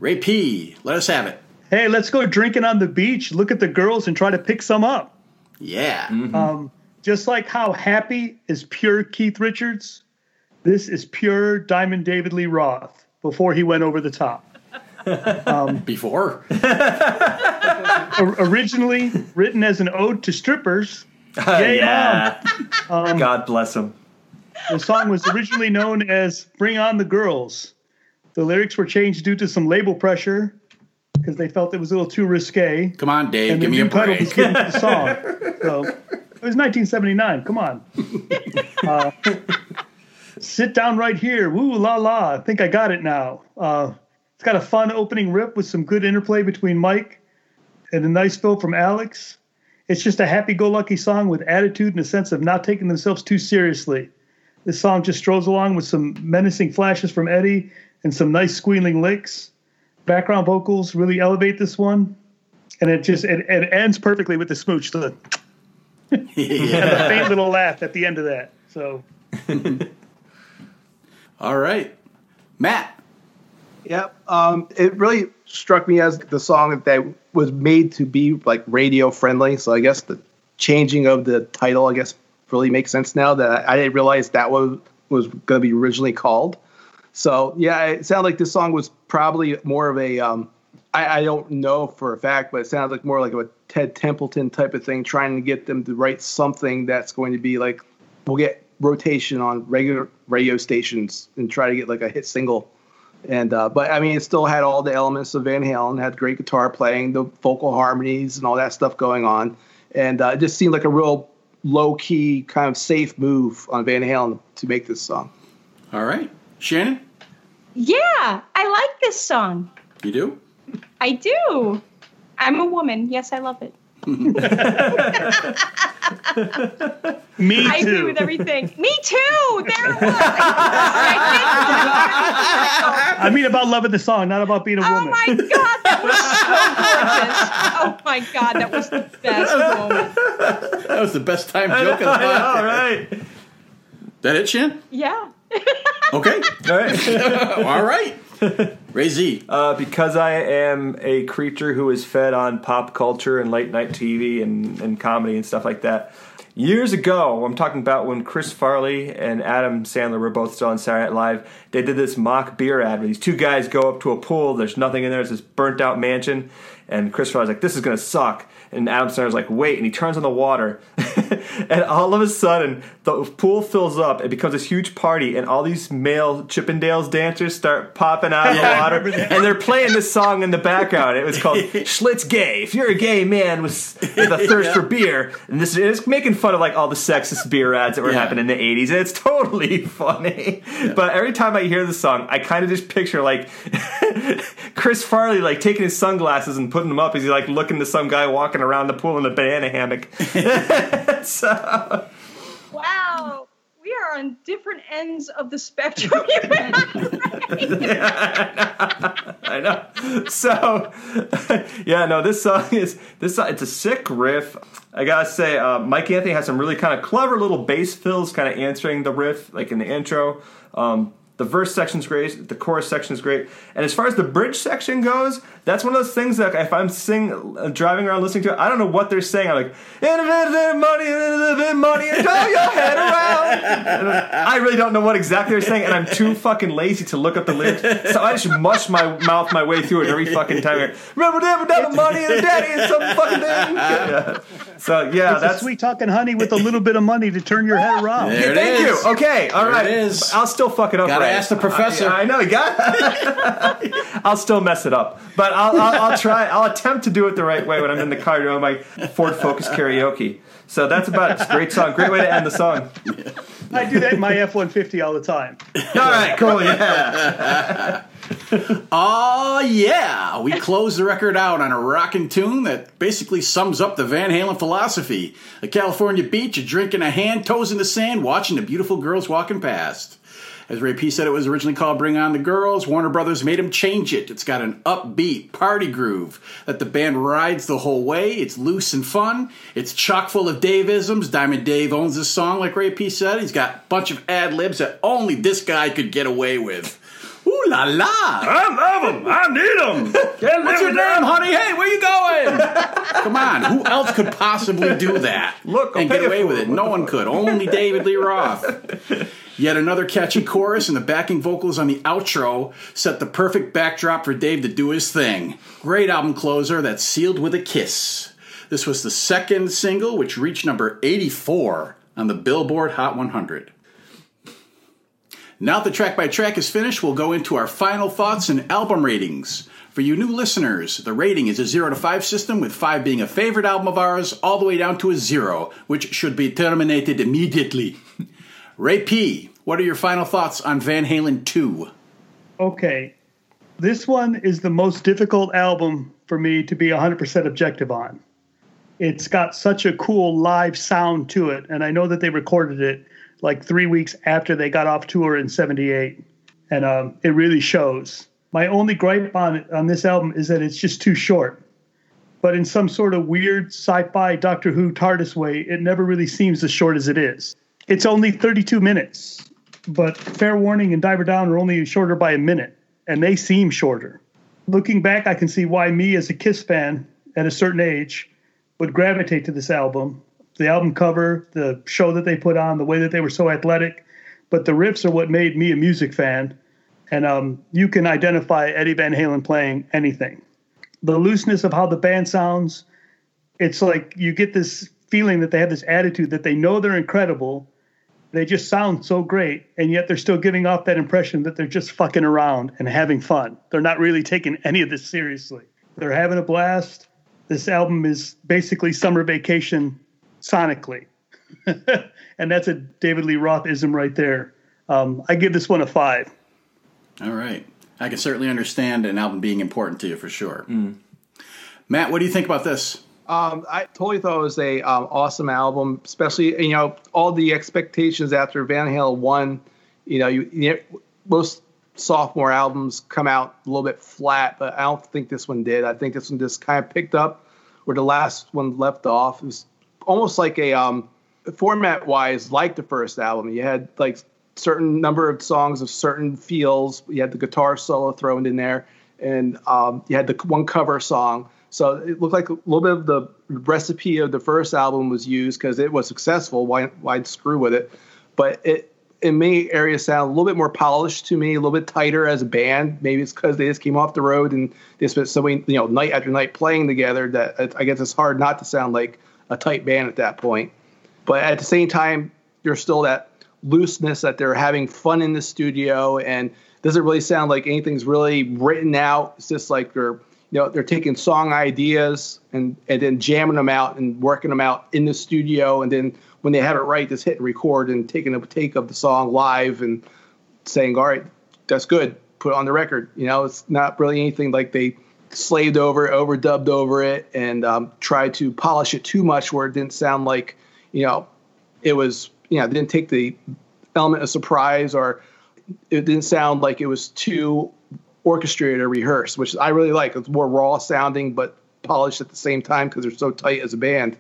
Ray P, let us have it. Hey, let's go drinking on the beach, look at the girls, and try to pick some up. Yeah. Mm-hmm. Um, just like how happy is pure Keith Richards, this is pure Diamond David Lee Roth before he went over the top. Um, before. Originally written as an ode to strippers, uh, Yay, yeah. Um, God um, bless him. the song was originally known as Bring On the Girls. The lyrics were changed due to some label pressure because they felt it was a little too risque. Come on, Dave, and give me a break. was given to the song. So it was 1979. Come on. Uh, sit down right here. Woo la la. I think I got it now. Uh, it's got a fun opening rip with some good interplay between Mike and a nice fill from Alex. It's just a happy-go-lucky song with attitude and a sense of not taking themselves too seriously. This song just strolls along with some menacing flashes from Eddie and some nice squealing licks. Background vocals really elevate this one and it just it, it ends perfectly with the smooch, the, and the faint little laugh at the end of that. So All right. Matt. Yep. Um, it really struck me as the song that was made to be like radio friendly. So I guess the changing of the title, I guess, really makes sense now that I didn't realize that was was going to be originally called. So yeah, it sounded like this song was probably more of a um, I, I don't know for a fact, but it sounds like more like a Ted Templeman type of thing, trying to get them to write something that's going to be like we'll get rotation on regular radio stations and try to get like a hit single. And uh, but I mean, it still had all the elements of Van Halen, had great guitar playing, the vocal harmonies, and all that stuff going on, and uh, it just seemed like a real low key, kind of safe move on Van Halen to make this song. All right. Shannon, Yeah, I like this song. you do? I do. I'm a woman. Yes, I love it. me too. I agree with everything. Me too. There it was. I I mean about loving the song, not about being a Oh woman. Oh my god, that was so gorgeous! Oh my god, that was the best moment. That was the best time joke of the All podcast. right. That it, Shan? Yeah. Okay. All right. All right. Ray Z. Uh, because I am a creature who is fed on pop culture and late night TV and, and comedy and stuff like that. Years ago, I'm talking about when Chris Farley and Adam Sandler were both still on Saturday Night Live. They did this mock beer ad where these two guys go up to a pool. There's nothing in there. It's this burnt out mansion. And Chris Farley's like, "This is gonna suck." And Adam Sandler's like, "Wait!" And he turns on the water. and all of a sudden the pool fills up. It becomes this huge party, and all these male Chippendales dancers start popping out of the water, and they're playing this song in the background. It was called "Schmitts Gay." If you're a gay man with, with a thirst for beer, and this is making fun of like all the sexist beer ads that were Yeah. happening in the '80s, and it's totally funny. But every time I hear the song, I kind of just picture like Chris Farley like taking his sunglasses and putting them up as he like looking to some guy walking around the pool in a banana hammock. so, Wow. We are on different ends of the spectrum. I know. So, yeah, no, this song is this. Song, it's a sick riff. I gotta say, uh, Mike Anthony has some really kind of clever little bass fills, kind of answering the riff, like in the intro. Um, the verse section's great. The chorus section is great. And as far as the bridge section goes, that's one of those things that if I'm sing, uh, driving around listening to it, I don't know what they're saying. I'm like, "Infinite money, infinite money, and throw your head around. And I really don't know what exactly they're saying, and I'm too fucking lazy to look up the lyrics. So I just mush my mouth my way through it every fucking time. Remember, never done money and daddy and some fucking thing. Yeah. So yeah, It's that's a sweet talking honey with a little bit of money to turn your head around. There it Thank is. you. Okay, all There right. it is. I'll still fuck it up. Gotta right. ask the professor. I, I know. You got. I'll still mess it up, but I'll, I'll, I'll try. I'll attempt to do it the right way when I'm in the car doing my Ford Focus karaoke. So that's about it. It's a great song. Great way to end the song. I do that in my F one fifty all the time. All right, cool. Yeah. Oh yeah, we close the record out on a rocking tune that basically sums up the Van Halen philosophy: a California beach, a drink in a hand, toes in the sand, watching the beautiful girls walking past. As Ray P said, it was originally called "Bring On the Girls." Warner Brothers made him change it. It's got an upbeat party groove that the band rides the whole way. It's loose and fun. It's chock full of Dave-isms. Diamond Dave owns this song, like Ray P said. He's got a bunch of ad libs that only this guy could get away with. Ooh la la! I love them. I need them. What's your name, honey? Hey, where you going? Come on, who else could possibly do that? Look, I'll and get away with it. it. No one could. Only David Lee Roth. Yet another catchy chorus and the backing vocals on the outro set the perfect backdrop for Dave to do his thing. Great album closer that's sealed with a kiss. This was the second single, which reached number 84 on the Billboard Hot 100. Now that the track by track is finished, we'll go into our final thoughts and album ratings. For you new listeners, the rating is a 0 to 5 system, with 5 being a favorite album of ours, all the way down to a 0, which should be terminated immediately. Ray P., what are your final thoughts on Van Halen 2? Okay, this one is the most difficult album for me to be 100% objective on. It's got such a cool live sound to it, and I know that they recorded it like three weeks after they got off tour in '78, and um, it really shows. My only gripe on on this album is that it's just too short. But in some sort of weird sci-fi Doctor Who TARDIS way, it never really seems as short as it is. It's only 32 minutes, but Fair Warning and Diver Down are only shorter by a minute, and they seem shorter. Looking back, I can see why me, as a Kiss fan at a certain age, would gravitate to this album. The album cover, the show that they put on, the way that they were so athletic, but the riffs are what made me a music fan. And um, you can identify Eddie Van Halen playing anything. The looseness of how the band sounds, it's like you get this feeling that they have this attitude that they know they're incredible. They just sound so great, and yet they're still giving off that impression that they're just fucking around and having fun. They're not really taking any of this seriously. They're having a blast. This album is basically summer vacation sonically. and that's a David Lee Roth ism right there. Um, I give this one a five. All right. I can certainly understand an album being important to you for sure. Matt, what do you think about this? Um, I totally thought it was a um, awesome album, especially you know all the expectations after Van Halen one. You know, you, you know, most sophomore albums come out a little bit flat, but I don't think this one did. I think this one just kind of picked up where the last one left off. It was almost like a um, format wise, like the first album. You had like certain number of songs of certain feels. You had the guitar solo thrown in there, and um, you had the one cover song. So it looked like a little bit of the recipe of the first album was used because it was successful. Why why screw with it? But it in many areas sound a little bit more polished to me, a little bit tighter as a band. Maybe it's because they just came off the road and they spent so many you know night after night playing together that I guess it's hard not to sound like a tight band at that point. but at the same time, there's still that looseness that they're having fun in the studio and doesn't really sound like anything's really written out. It's just like they're you know they're taking song ideas and and then jamming them out and working them out in the studio and then when they have it right, just hitting record and taking a take of the song live and saying, "All right, that's good. Put it on the record." You know, it's not really anything like they slaved over, overdubbed over it, and um, tried to polish it too much where it didn't sound like you know it was you know didn't take the element of surprise or it didn't sound like it was too orchestrated or rehearsed, which I really like. It's more raw sounding but polished at the same time because they're so tight as a band.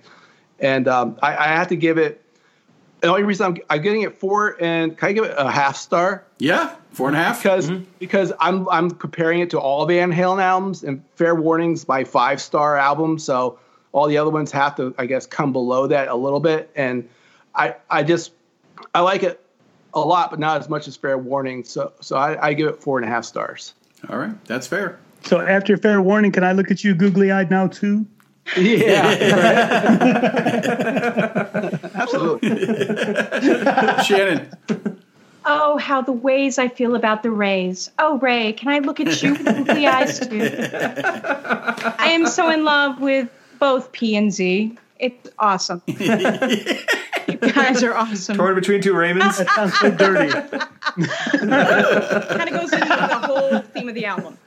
And um, I, I have to give it. The only reason I'm, I'm getting it four and can I give it a half star? Yeah, four and a half. Because because I'm I'm comparing it to all Van Halen albums and Fair Warning's my five star album, so all the other ones have to I guess come below that a little bit. And I I just I like it a lot, but not as much as Fair Warning. So so I, I give it four and a half stars. All right, that's fair. So after fair warning, can I look at you googly eyed now too? Yeah, absolutely. Shannon. Oh, how the ways I feel about the Rays. Oh, Ray, can I look at you with googly eyes too? I am so in love with both P and Z. It's awesome. you guys are awesome. Torn between two Raymonds. That sounds so dirty. kind of goes into the whole theme of the album.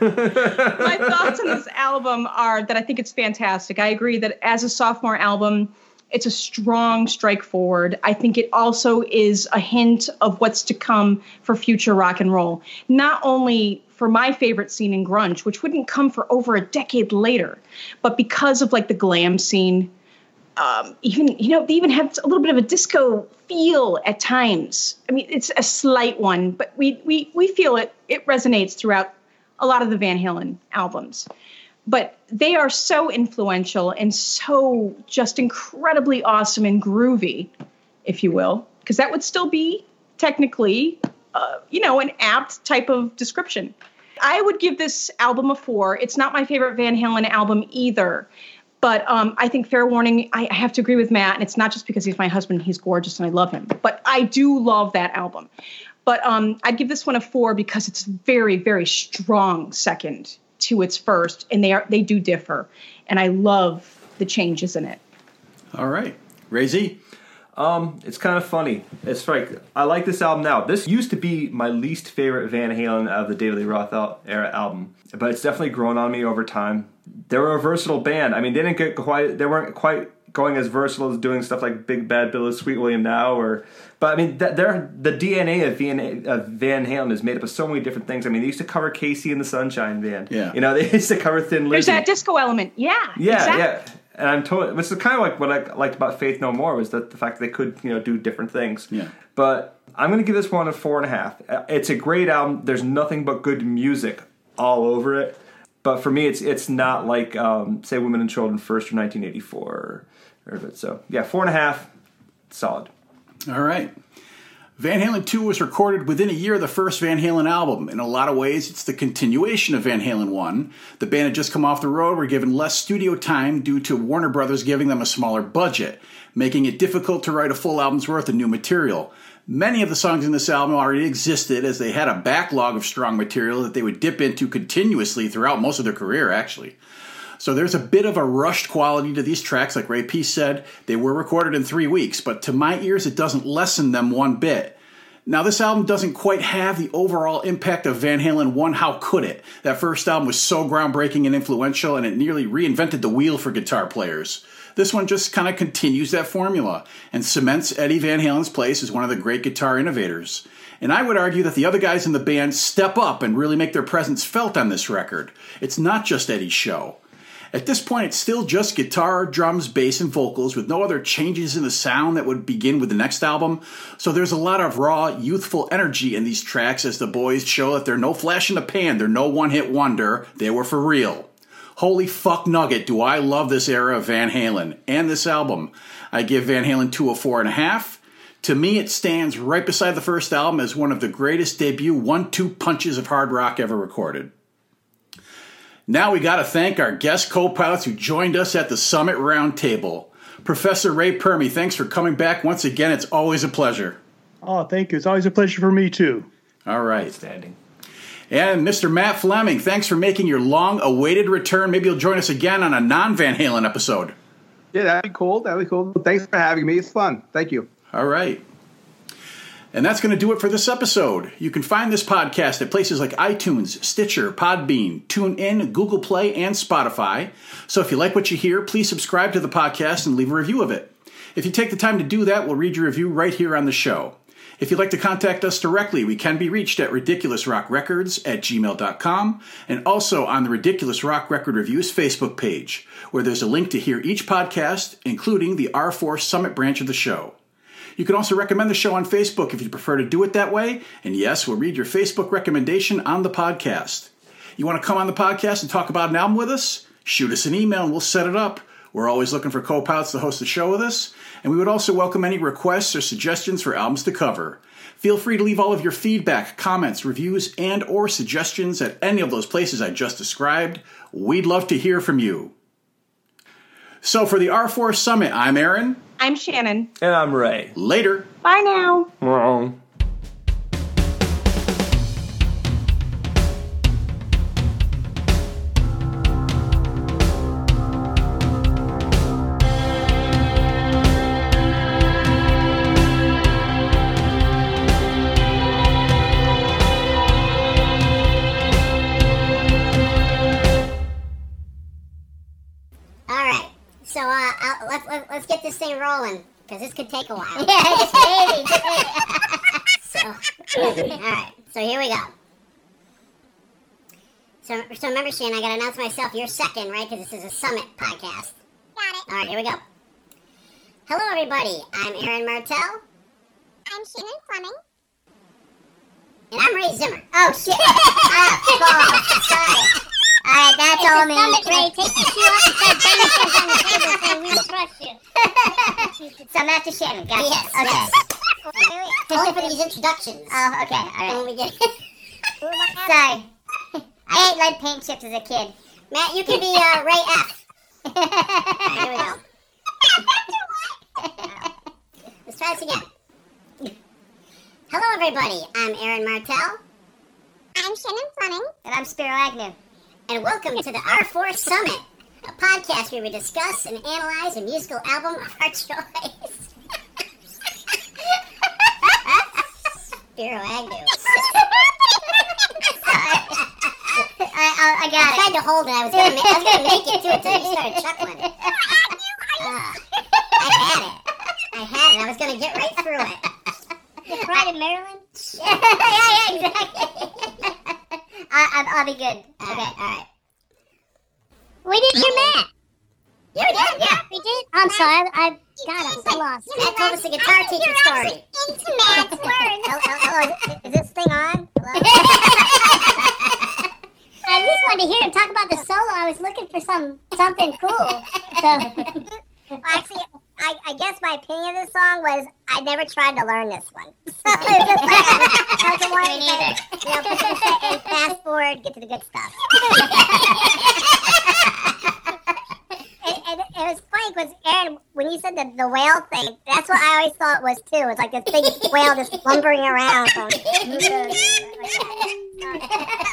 My thoughts on this album are that I think it's fantastic. I agree that as a sophomore album, it's a strong strike forward. I think it also is a hint of what's to come for future rock and roll. Not only for my favorite scene in grunge, which wouldn't come for over a decade later, but because of like the glam scene, um, even you know they even have a little bit of a disco feel at times. I mean, it's a slight one, but we we we feel it. It resonates throughout a lot of the Van Halen albums. But they are so influential and so just incredibly awesome and groovy, if you will, because that would still be technically, uh, you know, an apt type of description. I would give this album a four. It's not my favorite Van Halen album either. But um, I think Fair Warning, I, I have to agree with Matt, and it's not just because he's my husband, he's gorgeous and I love him, but I do love that album. But um, I'd give this one a four because it's very, very strong second to its first, and they are they do differ, and I love the changes in it. All right, Ray Z. Um, it's kind of funny. It's like I like this album now. This used to be my least favorite Van Halen of the David Lee Roth era album, but it's definitely grown on me over time. They were a versatile band. I mean, they didn't get quite. They weren't quite going as versatile as doing stuff like Big Bad Bill of Sweet William now, or but I mean, they're the DNA of Van, of Van Halen is made up of so many different things. I mean, they used to cover KC and the Sunshine Band. Yeah. you know, they used to cover Thin Lizzy. There's that disco element. Yeah. Yeah, exactly. yeah. And I'm totally, which is kind of like what I liked about Faith No More was that the fact that they could, you know, do different things. Yeah. But I'm going to give this one a four and a half. Uh, It's a great album. There's nothing but good music all over it. But for me, it's it's not like um, say Women and Children First from 1984 or, or so. Yeah, four and a half, solid. All right. Van Halen 2 was recorded within a year of the first Van Halen album. In a lot of ways, it's the continuation of Van Halen 1. The band had just come off the road, were given less studio time due to Warner Brothers giving them a smaller budget, making it difficult to write a full album's worth of new material. Many of the songs in this album already existed as they had a backlog of strong material that they would dip into continuously throughout most of their career, actually. So there's a bit of a rushed quality to these tracks, like Ray Peace said. They were recorded in three weeks, but to my ears, it doesn't lessen them one bit. Now, this album doesn't quite have the overall impact of Van Halen 1. How could it? That first album was so groundbreaking and influential, and it nearly reinvented the wheel for guitar players. This one just kind of continues that formula and cements Eddie Van Halen's place as one of the great guitar innovators. And I would argue that the other guys in the band step up and really make their presence felt on this record. It's not just Eddie's show. At this point, it's still just guitar, drums, bass, and vocals with no other changes in the sound that would begin with the next album. So there's a lot of raw, youthful energy in these tracks as the boys show that they're no flash in the pan, they're no one hit wonder, they were for real. Holy fuck nugget, do I love this era of Van Halen and this album. I give Van Halen 2 a 4.5. To me, it stands right beside the first album as one of the greatest debut one two punches of hard rock ever recorded. Now we got to thank our guest co pilots who joined us at the Summit Roundtable. Professor Ray Permy, thanks for coming back once again. It's always a pleasure. Oh, thank you. It's always a pleasure for me too. All right. Standing. And Mr. Matt Fleming, thanks for making your long awaited return. Maybe you'll join us again on a non Van Halen episode. Yeah, that'd be cool. That'd be cool. Thanks for having me. It's fun. Thank you. All right. And that's going to do it for this episode. You can find this podcast at places like iTunes, Stitcher, Podbean, TuneIn, Google Play, and Spotify. So if you like what you hear, please subscribe to the podcast and leave a review of it. If you take the time to do that, we'll read your review right here on the show. If you'd like to contact us directly, we can be reached at ridiculousrockrecords at gmail.com and also on the Ridiculous Rock Record Reviews Facebook page, where there's a link to hear each podcast, including the R4 Summit branch of the show. You can also recommend the show on Facebook if you prefer to do it that way. And yes, we'll read your Facebook recommendation on the podcast. You want to come on the podcast and talk about an album with us? Shoot us an email and we'll set it up. We're always looking for co pilots to host the show with us, and we would also welcome any requests or suggestions for albums to cover. Feel free to leave all of your feedback, comments, reviews, and or suggestions at any of those places I just described. We'd love to hear from you. So for the R4 Summit, I'm Aaron. I'm Shannon. And I'm Ray. Later. Bye now. Wrong. Let's get this thing rolling because this could take a while. Yeah, so, all right. So here we go. So, so remember, Shannon, I got to announce myself. You're second, right? Because this is a summit podcast. Got it. All right, here we go. Hello, everybody. I'm Aaron Martell, I'm Shannon Fleming. and I'm Ray Zimmer. Oh shit! ah, balls. Sorry. All right, that's all me. Summit, Ray. Take the shoe off and start banging things on the table so we don't crush you. So I'm after Shannon. Gotcha. Yes. Okay. yes. Only for these introductions. Oh, okay. All right. When we get. Sorry. I ate lead paint chips as a kid. Matt, you can be uh, Ray F. Here we go. Let's try this again. Hello, everybody. I'm Aaron Martell, I'm Shannon Fleming. and I'm Spiro Agnew. And welcome to the R4 Summit, a podcast where we discuss and analyze a musical album of our choice. Spiro Agnew. I, I, I got I tried to hold it. I was gonna, ma- I was gonna make it to it until you started chuckling. Ah, I had it. I had it. I was gonna get right through it. You cried in Maryland? yeah, yeah, exactly. I, I, I'll be good. Okay, all right. We did your Matt. You did, yeah. We did. I'm sorry. I, I God, I'm so lost. Matt told us a guitar teacher story. Into Matt's words. Hello, hello, hello. Is this thing on? I just wanted to hear him talk about the solo. I was looking for some something cool. So. Well, actually, I, I guess my opinion of this song was I never tried to learn this one. So it was just like, I was to, you know, and fast forward, get to the good stuff. and, and it was funny because Aaron, when you said the, the whale thing, that's what I always thought it was too. It's like this big whale just lumbering around. Going, I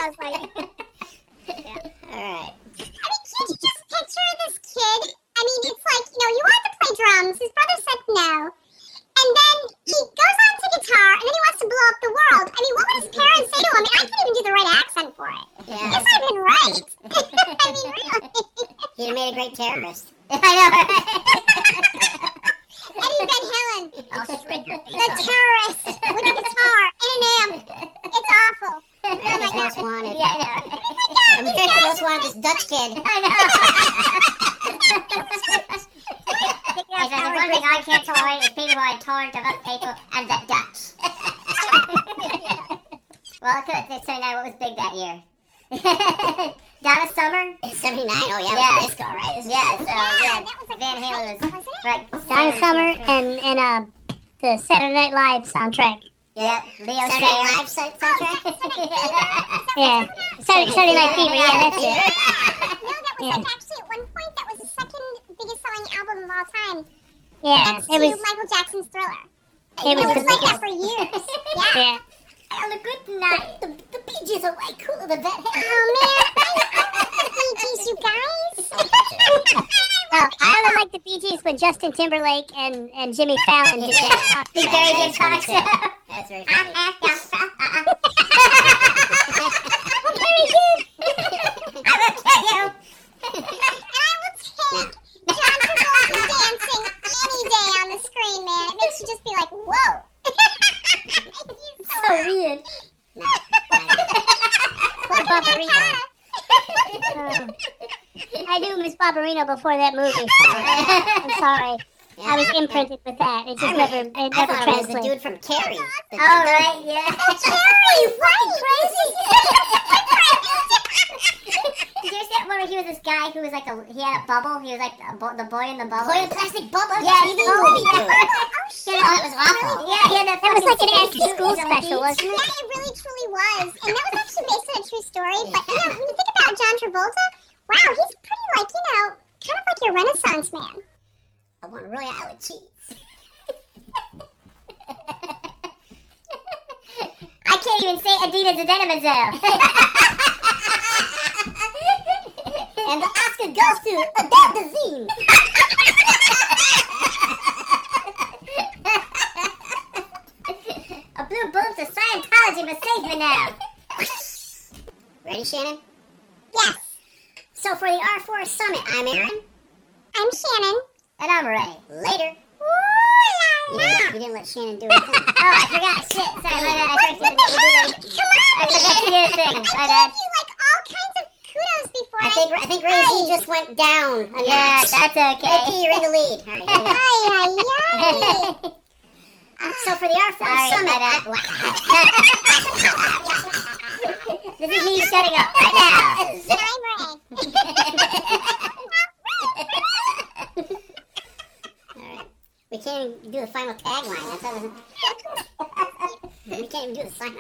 was like, yeah. all right. I mean, can't you just picture this kid? I mean, it's like, you know, you want to play drums. His brother said no. And then he goes on to guitar, and then he wants to blow up the world. I mean, what would his parents say to him? I, mean, I can't even do the right accent for it. Yeah. It's not even right. I mean, really. He'd have made a great terrorist. I know. Eddie Van Halen, I'll shred your face the terrorist with a guitar and an amp. It's awful. America's Most Wanted. Yeah, I know. Oh my God, America's Most Wanted, this Dutch kid. I If there's one thing I can't tolerate is people who are intolerant of other people and the Dutch. well, it's it's 79. What was big that year? Donna Summer? It's 79. Oh, yeah. Yeah. Disco, right? This yeah, so, yeah. that was a Van Halen was, Was it? right. Donna Summer and and uh the Saturday Night Live soundtrack. Yeah, Leo Saturday Night Live soundtrack? Yeah, Saturday, Saturday Night Fever. Yeah, that's it. Yeah. No, that was Yeah. like actually at one point that was the second biggest selling album of all time. Yeah, Next it to was. Michael Jackson's Thriller. It was It the was like that for years. Yeah. Yeah. On a good night, the, the Bee Gees are way cooler than that. Oh man, Bee Gees, you guys. Well, oh, I only like the Bee Gees when Justin Timberlake and, and Jimmy Fallon did that. Big Barry did talk show. That's very funny. Uh-uh, uh-uh. Very good. I will kill you. And I will take John Travolta dancing any day on the screen, man. It makes you just be like, whoa. He's So weird. Poor Barbarino. Oh. I knew Miss Barbarino before that movie. I'm sorry. I was imprinted with that. It just never, it I never thought it was the translated. dude from Carrie. Oh, right, yeah. Carrie, right? Crazy. Did you see that one where he was this guy who was like a he had a bubble? He was like the, bo- the boy in the bubble. Boy in plastic bubble. Yeah, TV oh, movie. Oh, yeah. Yeah, that was awful. Yeah, he that, That was like an fucking after school on the special, wasn't it? Yeah, it really truly was. And that was actually based on a true story. But, you know, when you think about John Travolta, wow, he's pretty like, you know, kind of like your Renaissance man. I want a royale with cheese. I can't even say Adidas Adenomazole. And the Oscar goes to Adele Dazeem. a blue boob to Scientology save me now. Ready, Shannon? Yes, So for the R4 Summit, I'm Aaron. I'm Shannon. And I'm Ray. Later. Ooh You la la. didn't, you didn't let Shannon do thing. Oh, I forgot. Shit. Sorry, my bad. I forgot to the do Come on, I forgot to do the thing. My bad. gave you like all kinds of kudos before. I think I think Ray Z just went down. a Yeah, notch. that's okay. Ricky, you're in the lead. All right, here we go. Ay, ay, ay. So for the R4 Sorry, Summit. I- This is me shutting up right now. I'm Ray. we can't even do the final tagline. We can't even do the sign.